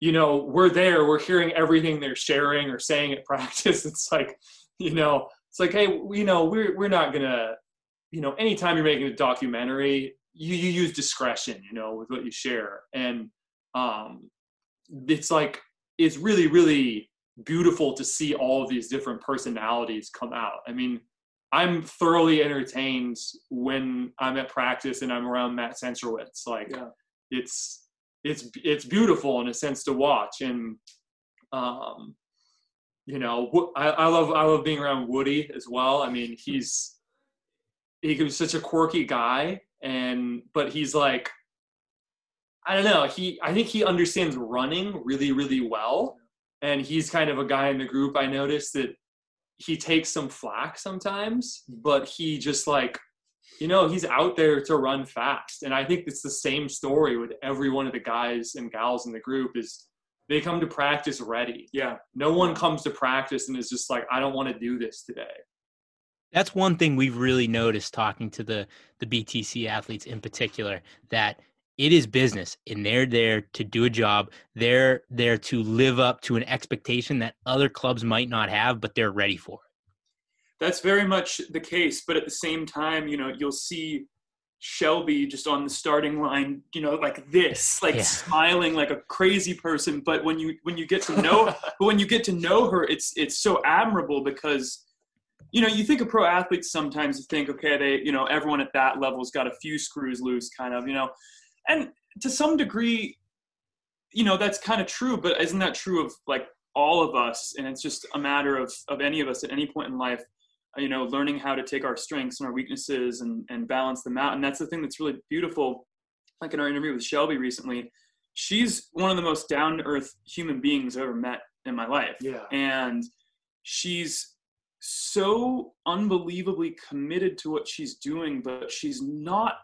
you know, we're there, we're hearing everything they're sharing or saying at <laughs> practice. It's like, you know, it's like, hey, you know, we're we're not gonna, you know, anytime you're making a documentary, you you use discretion, you know, with what you share, and um, it's like it's really really beautiful to see all of these different personalities come out. I mean, I'm thoroughly entertained when I'm at practice and I'm around Matt Centrowitz. Like, Yeah. it's it's it's beautiful in a sense to watch, and um, you know, I, I love I love being around Woody as well. I mean, he's he was such a quirky guy, and but he's like, I don't know. He I think he understands running really really well, and he's kind of a guy in the group I noticed that he takes some flack sometimes, but he just like, you know, he's out there to run fast. And I think it's the same story with every one of the guys and gals in the group is they come to practice ready. Yeah. No one comes to practice and is just like, I don't want to do this today. That's one thing we've really noticed talking to the the BTC athletes in particular that it is business and they're there to do a job. They're there to live up to an expectation that other clubs might not have, but they're ready for it. That's very much the case, but at the same time, you know, you'll see Shelby just on the starting line, you know, like this, like Yeah. smiling like a crazy person. But when you when you get to know, <laughs> but when you get to know her, it's it's so admirable because, you know, you think of pro athletes sometimes you think, okay, they, you know, everyone at that level's got a few screws loose, kind of, you know, and to some degree, you know, that's kind of true. But isn't that true of like all of us? And it's just a matter of of any of us at any point in life uh, you know learning how to take our strengths and our weaknesses and and balance them out and that's the thing that's really beautiful like in our interview with shelby recently she's one of the most down to earth human beings i've ever met in my life Yeah. and she's so unbelievably committed to what she's doing, but she's not.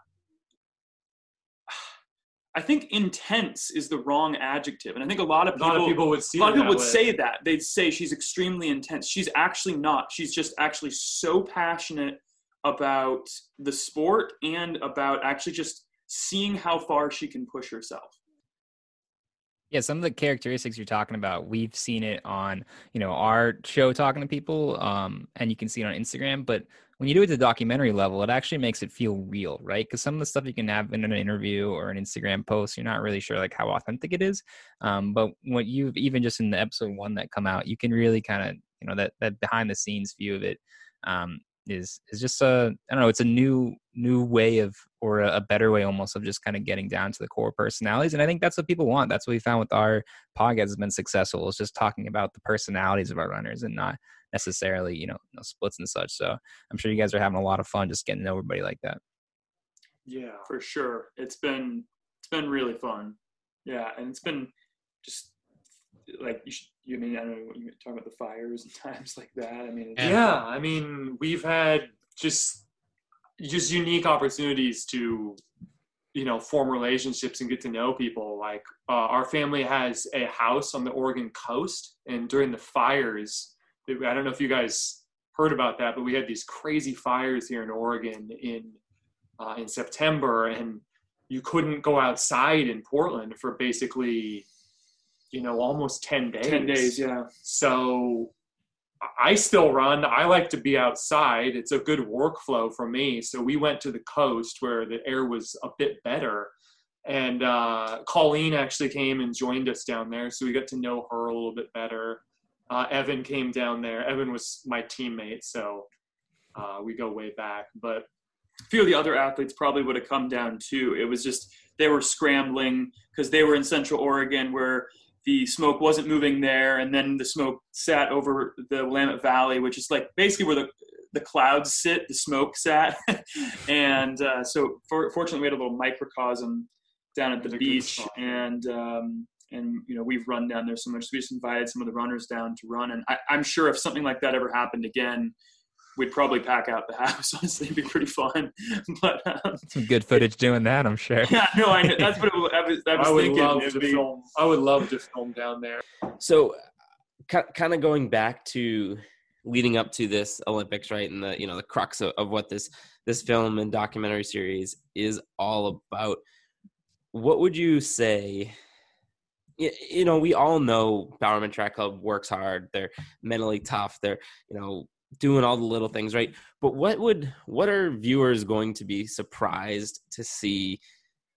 I think intense is the wrong adjective, and I think a lot of A people, lot of people would see a lot of people would way. say that they'd say she's extremely intense. She's actually not. She's just actually so passionate about the sport and about actually just seeing how far she can push herself. Yeah, some of the characteristics you're talking about, we've seen it on, you know, our show talking to people, um, and you can see it on Instagram. But when you do it at the documentary level, it actually makes it feel real, right? Because some of the stuff you can have in an interview or an Instagram post, you're not really sure like how authentic it is. Um, but what you've even just in the episode one that come out, you can really kind of, you know, that that behind the scenes view of it um, is is just a I don't know, it's a new new way of or a, a better way almost of just kind of getting down to the core personalities. And I think that's what people want. That's what we found with our podcast has been successful is just talking about the personalities of our runners and not necessarily, you know, you know, splits and such. So I'm sure you guys are having a lot of fun just getting to know everybody like that. Yeah, for sure. It's been it's been really fun. Yeah, and it's been just like you should. You mean I don't know what you talk about the fires and <laughs> times like that. I mean, it's, Yeah, I mean, we've had just just unique opportunities to you know form relationships and get to know people. Like uh, our family has a house on the Oregon coast, and during the fires, I don't know if you guys heard about that, but we had these crazy fires here in Oregon in uh, in September, and you couldn't go outside in Portland for basically you know almost 10 days ten days. Yeah, so I still run. I like to be outside. It's a good workflow for me. So we went to the coast where the air was a bit better. And uh, Colleen actually came and joined us down there. So we got to know her a little bit better. Uh, Evan came down there. Evan was my teammate. So uh, we go way back. But a few of the other athletes probably would have come down too. It was just they were scrambling because they were in Central Oregon where the smoke wasn't moving there, and then the smoke sat over the Willamette Valley, which is like basically where the the clouds sit. The smoke sat, <laughs> and uh, so for, fortunately we had a little microcosm down at the beach, and um, and you know we've run down there so much. so We just invited some of the runners down to run, and I, I'm sure if something like that ever happened again, we'd probably pack out the <laughs> house. Honestly, it'd be pretty fun. <laughs> But um, Some good footage doing that, I'm sure. <laughs> yeah, no, I know. That's what it, I was. I was I would thinking. love to be- film. I would love to film down there. So, kind of going back to leading up to this Olympics, right, and the you know the crux of, of what this this film and documentary series is all about. What would you say? You, you know, we all know Bowerman Track Club works hard. They're mentally tough. They're you know doing all the little things right. But what would what are viewers going to be surprised to see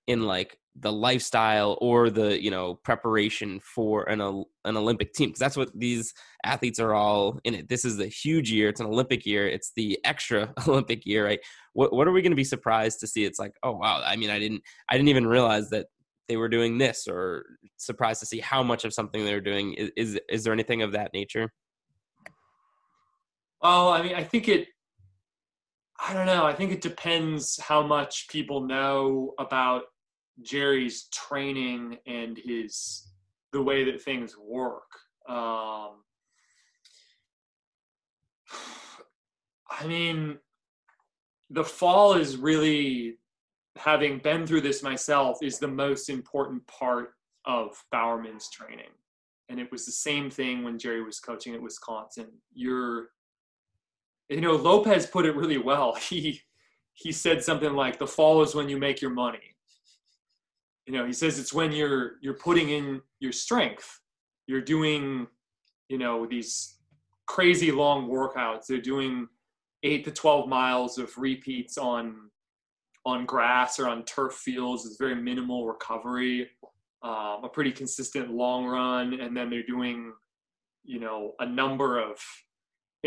in like the lifestyle or the you know preparation for an an Olympic team because that's what these athletes are all in it. This is the huge year. It's an Olympic year. It's the extra <laughs> Olympic year, right? What what are we going to be surprised to see? It's like, oh wow, I mean, I didn't I didn't even realize that they were doing this, or surprised to see how much of something they were doing. Is is, is there anything of that nature? Well, I mean, I think it. I don't know. I think it depends how much people know about Jerry's training and his the way that things work. Um, I mean, the fall is really having been through this myself is the most important part of Bowerman's training. And it was the same thing when Jerry was coaching at Wisconsin. You're you know lopez put it really well. <laughs> He he said something like the fall is when you make your money. You know he says it's when you're you're putting in your strength. You're doing you know these crazy long workouts. They're doing 8 to 12 miles of repeats on on grass or on turf fields. It's very minimal recovery um, a pretty consistent long run. And then they're doing you know a number of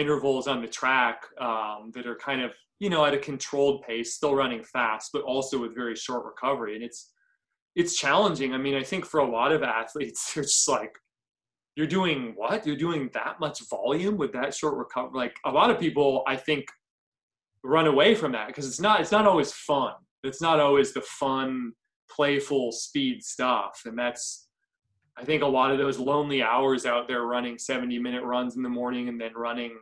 intervals on the track um, that are kind of you know at a controlled pace still running fast but also with very short recovery. And it's it's challenging. I mean i think for a lot of athletes <laughs> they're just like you're doing what? You're doing that much volume with that short recovery? Like a lot of people i think run away from that because it's not it's not always fun. It's not always the fun playful speed stuff. And that's I think a lot of those lonely hours out there running 70 minute runs in the morning and then running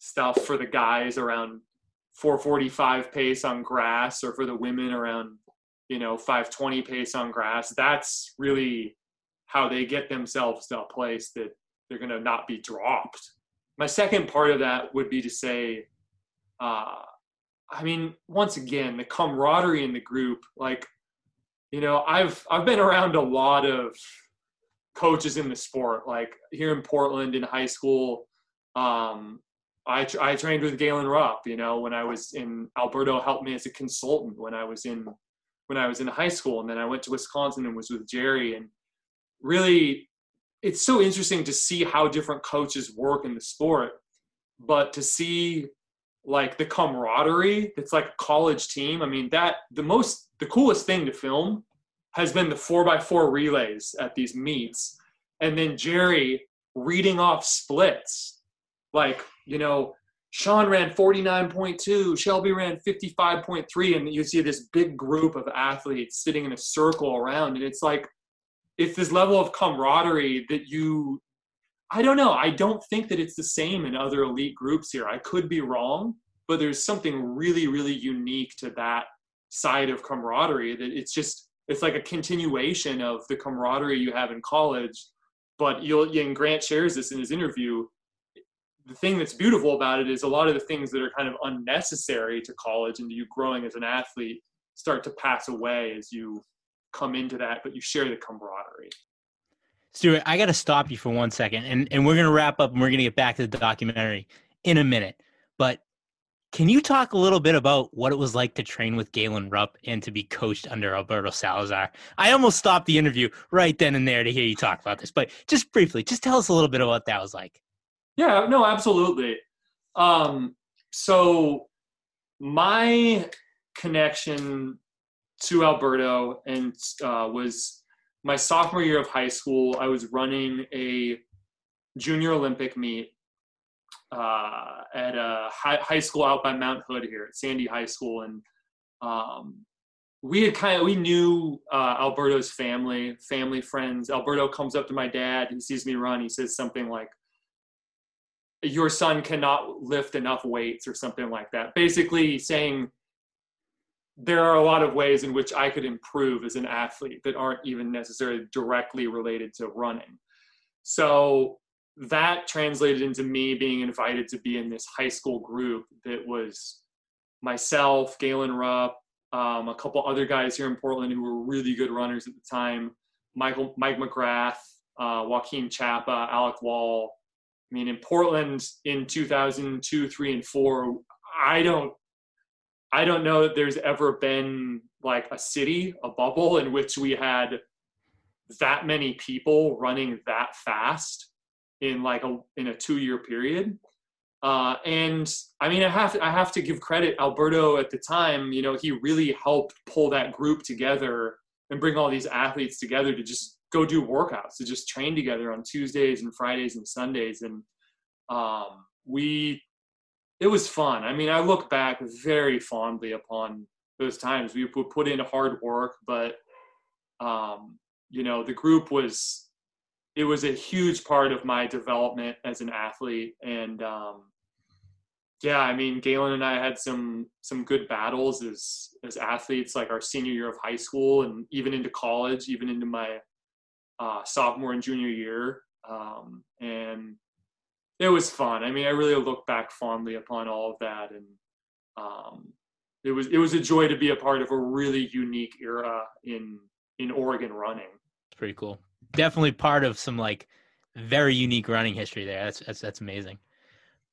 stuff for the guys around 445 pace on grass or for the women around you know 520 pace on grass. That's really how they get themselves to a place that they're going to not be dropped. My second part of that would be to say uh, i mean once again the camaraderie in the group like you know i've i've been around a lot of coaches in the sport like here in portland in high school um, I, I trained with Galen Rupp, you know, when I was in Alberto helped me as a consultant when I was in when I was in high school. And then I went to Wisconsin and was with Jerry. And really, it's so interesting to see how different coaches work in the sport, but to see like the camaraderie that's like a college team. I mean, that the most, the coolest thing to film has been the four by four relays at these meets. And then Jerry reading off splits. Like, you know, Sean ran 49.2, Shelby ran 55.3, and you see this big group of athletes sitting in a circle around. And it's like, it's this level of camaraderie that you, I don't know, I don't think that it's the same in other elite groups here. I could be wrong, but there's something really, really unique to that side of camaraderie that it's just, it's like a continuation of the camaraderie you have in college. But you'll, and Grant shares this in his interview the thing that's beautiful about it is a lot of the things that are kind of unnecessary to college and to you growing as an athlete start to pass away as you come into that, but you share the camaraderie. Stuart, I got to stop you for one second, and, and we're going to wrap up and we're going to get back to the documentary in a minute. But can you talk a little bit about what it was like to train with Galen Rupp and to be coached under Alberto Salazar? I almost stopped the interview right then and there to hear you talk about this, but just briefly, just tell us a little bit about what that was like. Yeah, no, absolutely. Um, so my connection to Alberto and uh, was my sophomore year of high school. I was running a junior Olympic meet uh, at a high, school out by Mount Hood here at Sandy High School, and um, we had kind of we knew uh, Alberto's family, family friends. Alberto comes up to my dad. He sees me run. He says something like, your son cannot lift enough weights or something like that. Basically, saying there are a lot of ways in which I could improve as an athlete that aren't even necessarily directly related to running. So that translated into me being invited to be in this high school group that was myself, Galen Rupp, um, a couple other guys here in Portland who were really good runners at the time, Michael Mike McGrath, uh, Joaquin Chapa, Alec Wall, I mean, in Portland in 2002, three, and four, I don't, I don't know that there's ever been like a city, a bubble in which we had that many people running that fast in like a in a two year period. Uh, and I mean, I have to, I have to give credit Alberto at the time. You know, he really helped pull that group together and bring all these athletes together to just go do workouts to just train together on Tuesdays and Fridays and Sundays. And um, we, it was fun. I mean, I look back very fondly upon those times. We would put in hard work, but, um, you know, the group was, it was a huge part of my development as an athlete. And, um, yeah, I mean, Galen and I had some some good battles as as athletes, like our senior year of high school, and even into college, even into my uh, sophomore and junior year. Um, and it was fun. I mean, I really look back fondly upon all of that, and um, it was it was a joy to be a part of a really unique era in in Oregon running. It's pretty cool. Definitely part of some like very unique running history there. That's that's that's amazing.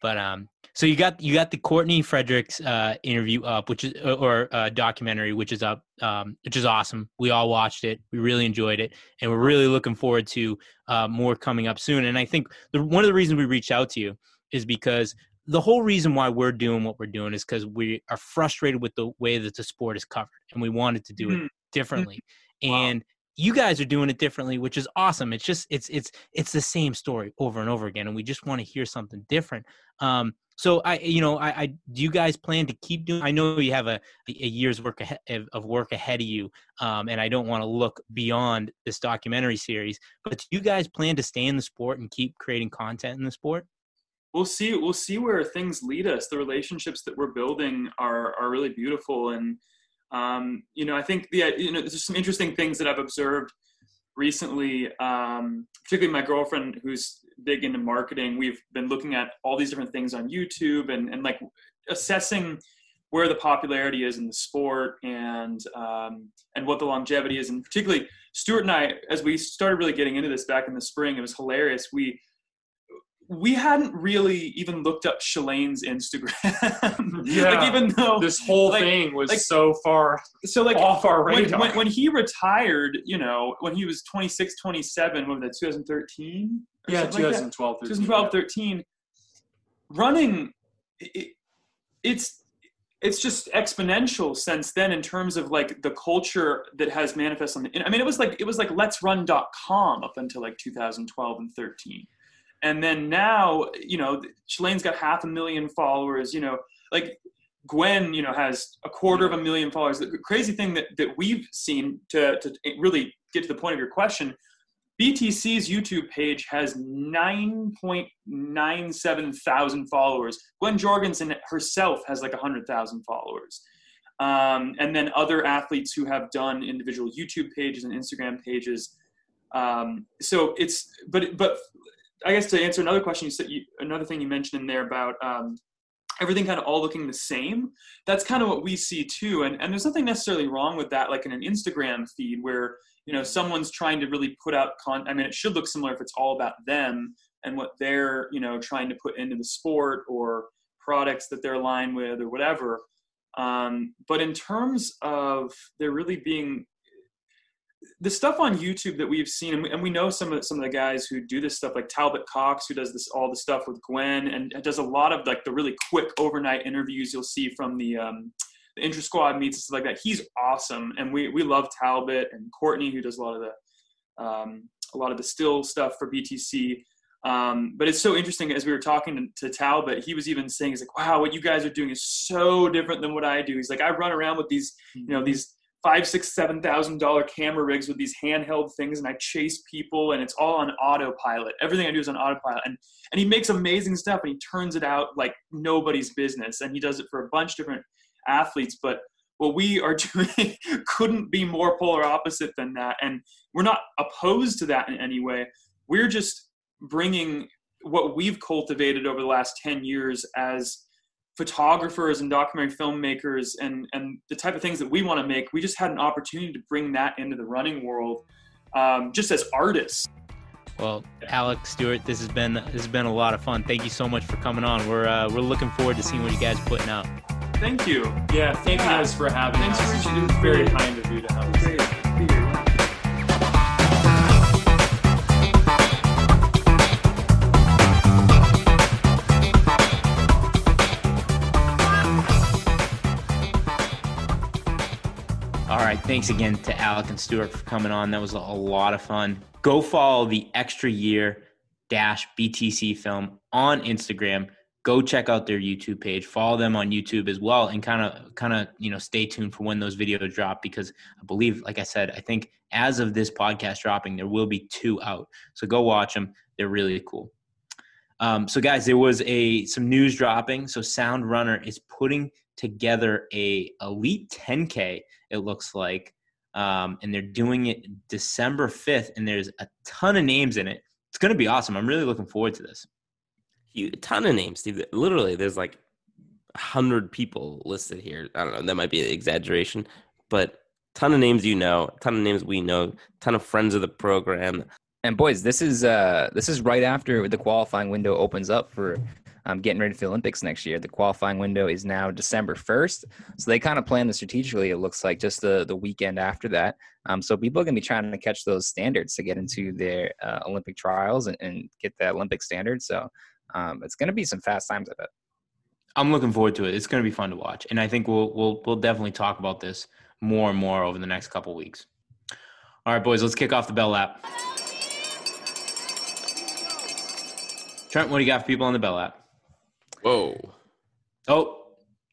But um, so you got you got the Courtney Frerichs uh, interview up, which is uh, or uh, documentary, which is up, um, which is awesome. We all watched it. We really enjoyed it, and we're really looking forward to uh, more coming up soon. And I think the, one of the reasons we reached out to you is because the whole reason why we're doing what we're doing is because we are frustrated with the way that the sport is covered, and we wanted to do it mm-hmm. differently. And you guys are doing it differently which is awesome it's just it's it's it's the same story over and over again and we just want to hear something different um So I, you know, I, I do you guys plan to keep doing? I know you have a a year's work ahead of work ahead of you, um, and I don't want to look beyond this documentary series. But do you guys plan to stay in the sport and keep creating content in the sport? We'll see. We'll see where things lead us. The relationships that we're building are are really beautiful, and um, you know, I think the you know there's some interesting things that I've observed recently, um, particularly my girlfriend who's big into marketing. We've been looking at all these different things on YouTube and, and like assessing where the popularity is in the sport and um, and what the longevity is. And particularly Stuart and I, as we started really getting into this back in the spring, it was hilarious. We we hadn't really even looked up Shalane's Instagram. <laughs> Yeah. like even though This whole like- thing was like- so far so like off our when, radar. when, when he retired, you know, when he was 26, 27, what was that, 2013? Or yeah, something like 2012, 13, 2012, 13, running, it, it's it's just exponential since then in terms of like the culture that has manifested on the. I mean, it was like it was like Let's Run.com up until like 2012 and 13, and then now you know Shalane's got half a million followers. You know, like Gwen, you know, has a quarter of a million followers. The crazy thing that, that we've seen to, to really get to the point of your question, BTC's YouTube page has 9.97 thousand followers. Gwen Jorgensen herself has like 100,000 followers. Um, and then other athletes who have done individual YouTube pages and Instagram pages. Um, so it's, but, but I guess to answer another question, you said you, another thing you mentioned in there about um, everything kind of all looking the same. That's kind of what we see too. And, and there's nothing necessarily wrong with that, like in an Instagram feed where, you know, someone's trying to really put out con. I mean, it should look similar if it's all about them and what they're, you know, trying to put into the sport or products that they're aligned with or whatever. Um, but in terms of there really being the stuff on YouTube that we've seen, and we, and we know some of some of the guys who do this stuff, like Talbot Cox, who does this all the stuff with Gwen, and does a lot of like the really quick overnight interviews you'll see from the um, the intra squad meets and stuff like that. He's awesome, and we we love Talbot and Courtney, who does a lot of the um, a lot of the still stuff for BTC. Um, but it's so interesting as we were talking to, to Talbot, he was even saying, he's like, wow, what you guys are doing is so different than what I do. He's like, I run around with these, you know, these five, six, seven thousand dollar camera rigs with these handheld things, and I chase people, and it's all on autopilot. Everything I do is on autopilot, and and he makes amazing stuff, and he turns it out like nobody's business, and he does it for a bunch of different athletes. But what we are <laughs> doing couldn't be more polar opposite than that, and we're not opposed to that in any way. We're just bringing what we've cultivated over the last 10 years as photographers and documentary filmmakers and and the type of things that we want to make we just had an opportunity to bring that into the running world um, just as artists Well, Alex Stuart, this has been this has been a lot of fun. Thank you so much for coming on. We're uh, we're looking forward to seeing what you guys are putting out. thank you Yeah, thank Yeah. you guys for having Thanks us. for- It's very kind of you to have us. Thanks again to Alec and Stuart for coming on. That was a, lot of fun. Go follow the extra year dash BTC film on Instagram. Go check out their YouTube page. Follow them on YouTube as well, and kind of, kind of, you know, stay tuned for when those videos drop because I believe, like I said, I think as of this podcast dropping, there will be two out. So go watch them. They're really cool. Um, so guys, there was a some news dropping. So Sound Running is putting together a elite 10k it looks like um, and they're doing it december 5th and there's a ton of names in it it's going to be awesome i'm really looking forward to this a ton of names, Steve. Literally, there's like a hundred people listed here. I don't know. That might be an exaggeration, but ton of names you know, ton of names we know, ton of friends of the program. And boys, this is uh this is right after the qualifying window opens up for um, getting ready for the Olympics next year. The qualifying window is now December first, so they kind of plan this strategically. It looks like just the the weekend after that. Um, so people are going to be trying to catch those standards to get into their uh, Olympic trials and, and get that Olympic standard. So um, it's going to be some fast times. I bet. i'm looking forward to it it's going to be fun to watch and i think we'll we'll we'll definitely talk about this more and more over the next couple weeks all right boys let's kick off the bell lap. trent what do you got for people on the bell lap Whoa. Oh,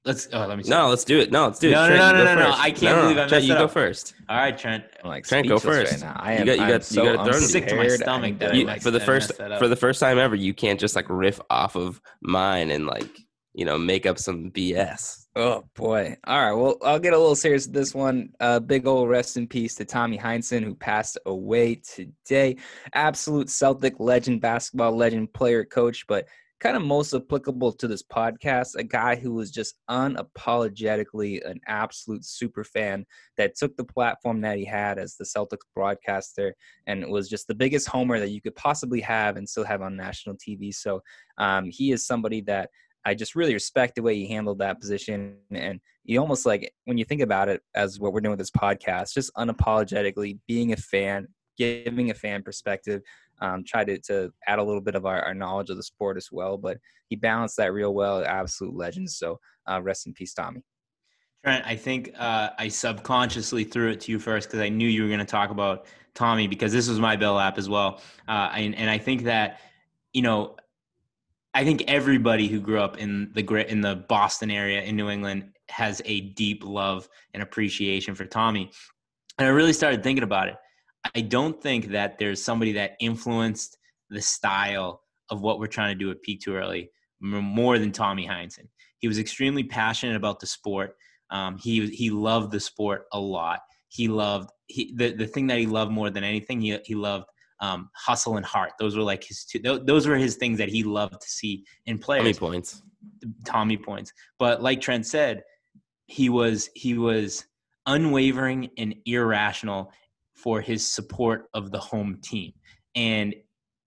let's. Oh, let me. See. No, let's do it. No, let's do it. No, no, Trent, no, you no, no, no. I can't believe I Trent, messed you it go first. All right, Trent. I'm like Trent, go first. right now. I You got- you I'm got- you so got it thrown. Sick to my stomach I'm that I done. You- for the first messed that up. for the first time ever, you can't just like riff off of mine and like you know make up some BS. Oh boy! All right, well, I'll get a little serious with this one. Uh, big old rest in peace to Tommy Heinsohn, who passed away today. Absolute Celtic legend, basketball legend, player, coach, but kind of most applicable to this podcast. A guy who was just unapologetically an absolute super fan that took the platform that he had as the Celtics broadcaster and was just the biggest homer that you could possibly have and still have on national TV. So um, he is somebody that I just really respect the way he handled that position. And you almost like, when you think about it, as what we're doing with this podcast, just unapologetically being a fan, giving a fan perspective, um, try to, to add a little bit of our, our knowledge of the sport as well. But he balanced that real well, absolute legend. So uh, rest in peace, Tommy. Trent, I think uh, I subconsciously threw it to you first because I knew you were going to talk about Tommy because this was my Bell lap as well, uh, and, and I think that you know, I think everybody who grew up in the in the Boston area in New England has a deep love and appreciation for Tommy, and I really started thinking about it. I don't think that there's somebody that influenced the style of what we're trying to do at Peak Too Early more than Tommy Heinsohn. He was extremely passionate about the sport. Um, he he loved the sport a lot. He loved he the, the thing that he loved more than anything. He he loved um, hustle and heart. Those were like his two. tho- Those were his things that he loved to see in players. many points? Tommy points. But like Trent said, he was he was unwavering and irrational for his support of the home team. And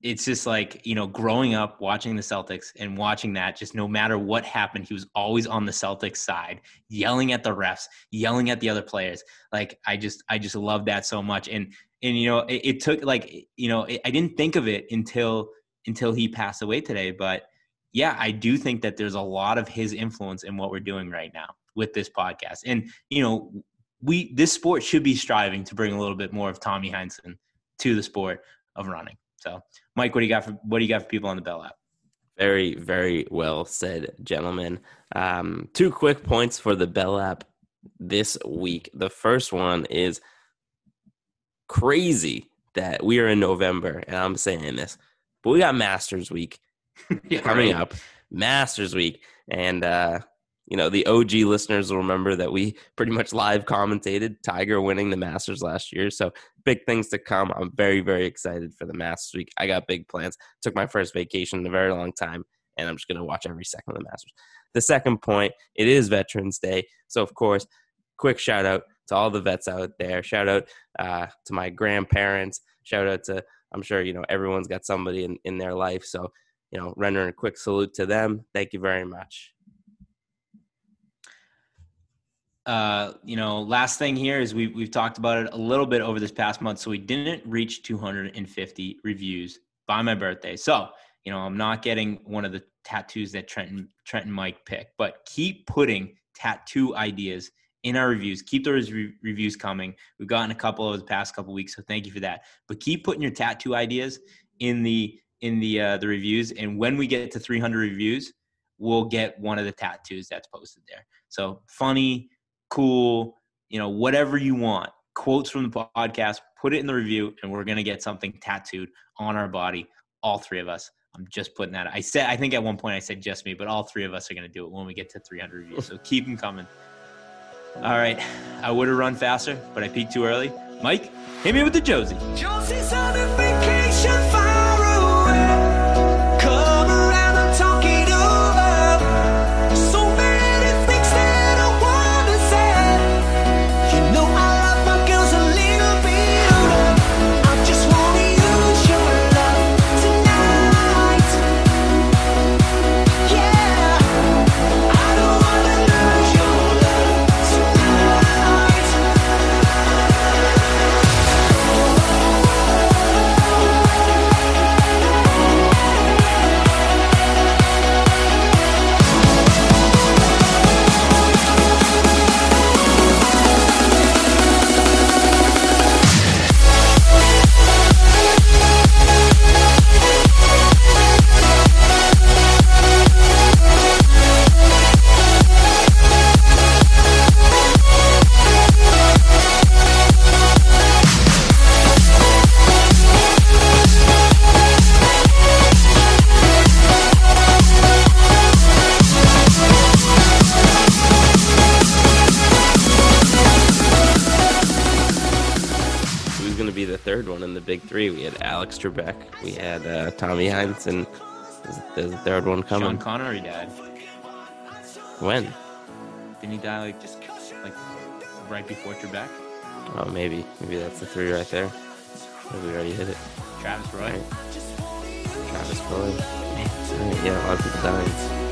it's just like, you know, growing up watching the Celtics and watching that, just no matter what happened, he was always on the Celtics side, yelling at the refs, yelling at the other players. Like I just I just love that so much. And and you know, it, it took like you know, I didn't think of it until until he passed away today, but yeah, I do think that there's a lot of his influence in what we're doing right now with this podcast. And you know, we this sport should be striving to bring a little bit more of Tommy Heinsohn to the sport of running. So, Mike, what do you got for what do you got for people on the Bell lap? Very, very well said, gentlemen. Um, two quick points for the Bell lap this week. The first one is crazy that we are in November, and I'm saying this, but we got Masters Week <laughs> Yeah, coming right. up, Masters Week, and uh, you know the OG listeners will remember that we pretty much live commentated Tiger winning the Masters last year. So big things to come. I'm very very excited for the Masters Week. I got big plans. Took my first vacation in a very long time, and I'm just gonna watch every second of the Masters. The second point, it is Veterans Day, so of course, quick shout out to all the vets out there. Shout out uh, to my grandparents. Shout out to I'm sure you know everyone's got somebody in, in their life. So you know, rendering a quick salute to them. Thank you very much. Uh, you know, last thing here is we we've talked about it a little bit over this past month. So we didn't reach 250 reviews by my birthday. So you know, I'm not getting one of the tattoos that Trent Trent and Mike pick, but keep putting tattoo ideas in our reviews. Keep those re- reviews coming. We've gotten a couple over the past couple weeks, so thank you for that. But keep putting your tattoo ideas in the in the uh, the reviews, and when we get to 300 reviews, we'll get one of the tattoos that's posted there. So funny, cool, you know, whatever you want. Quotes from the podcast, put it in the review, and we're gonna get something tattooed on our body. All three of us. I'm just putting that. I said. I think at one point I said just me, but all three of us are gonna do it when we get to 300 reviews. So keep them coming. All right, I would have run faster, but I peaked too early. Mike, hit me with the Josie. Josie's Alex we had uh, Tommy Hines, and there's, a third one coming. Sean. Connery died. When? Didn't he die like just like right before Trebek? Oh, maybe. Maybe that's the three right there. Maybe we already hit it. Travis Roy. Right. Travis Boyd. Yeah, a lot of people dying.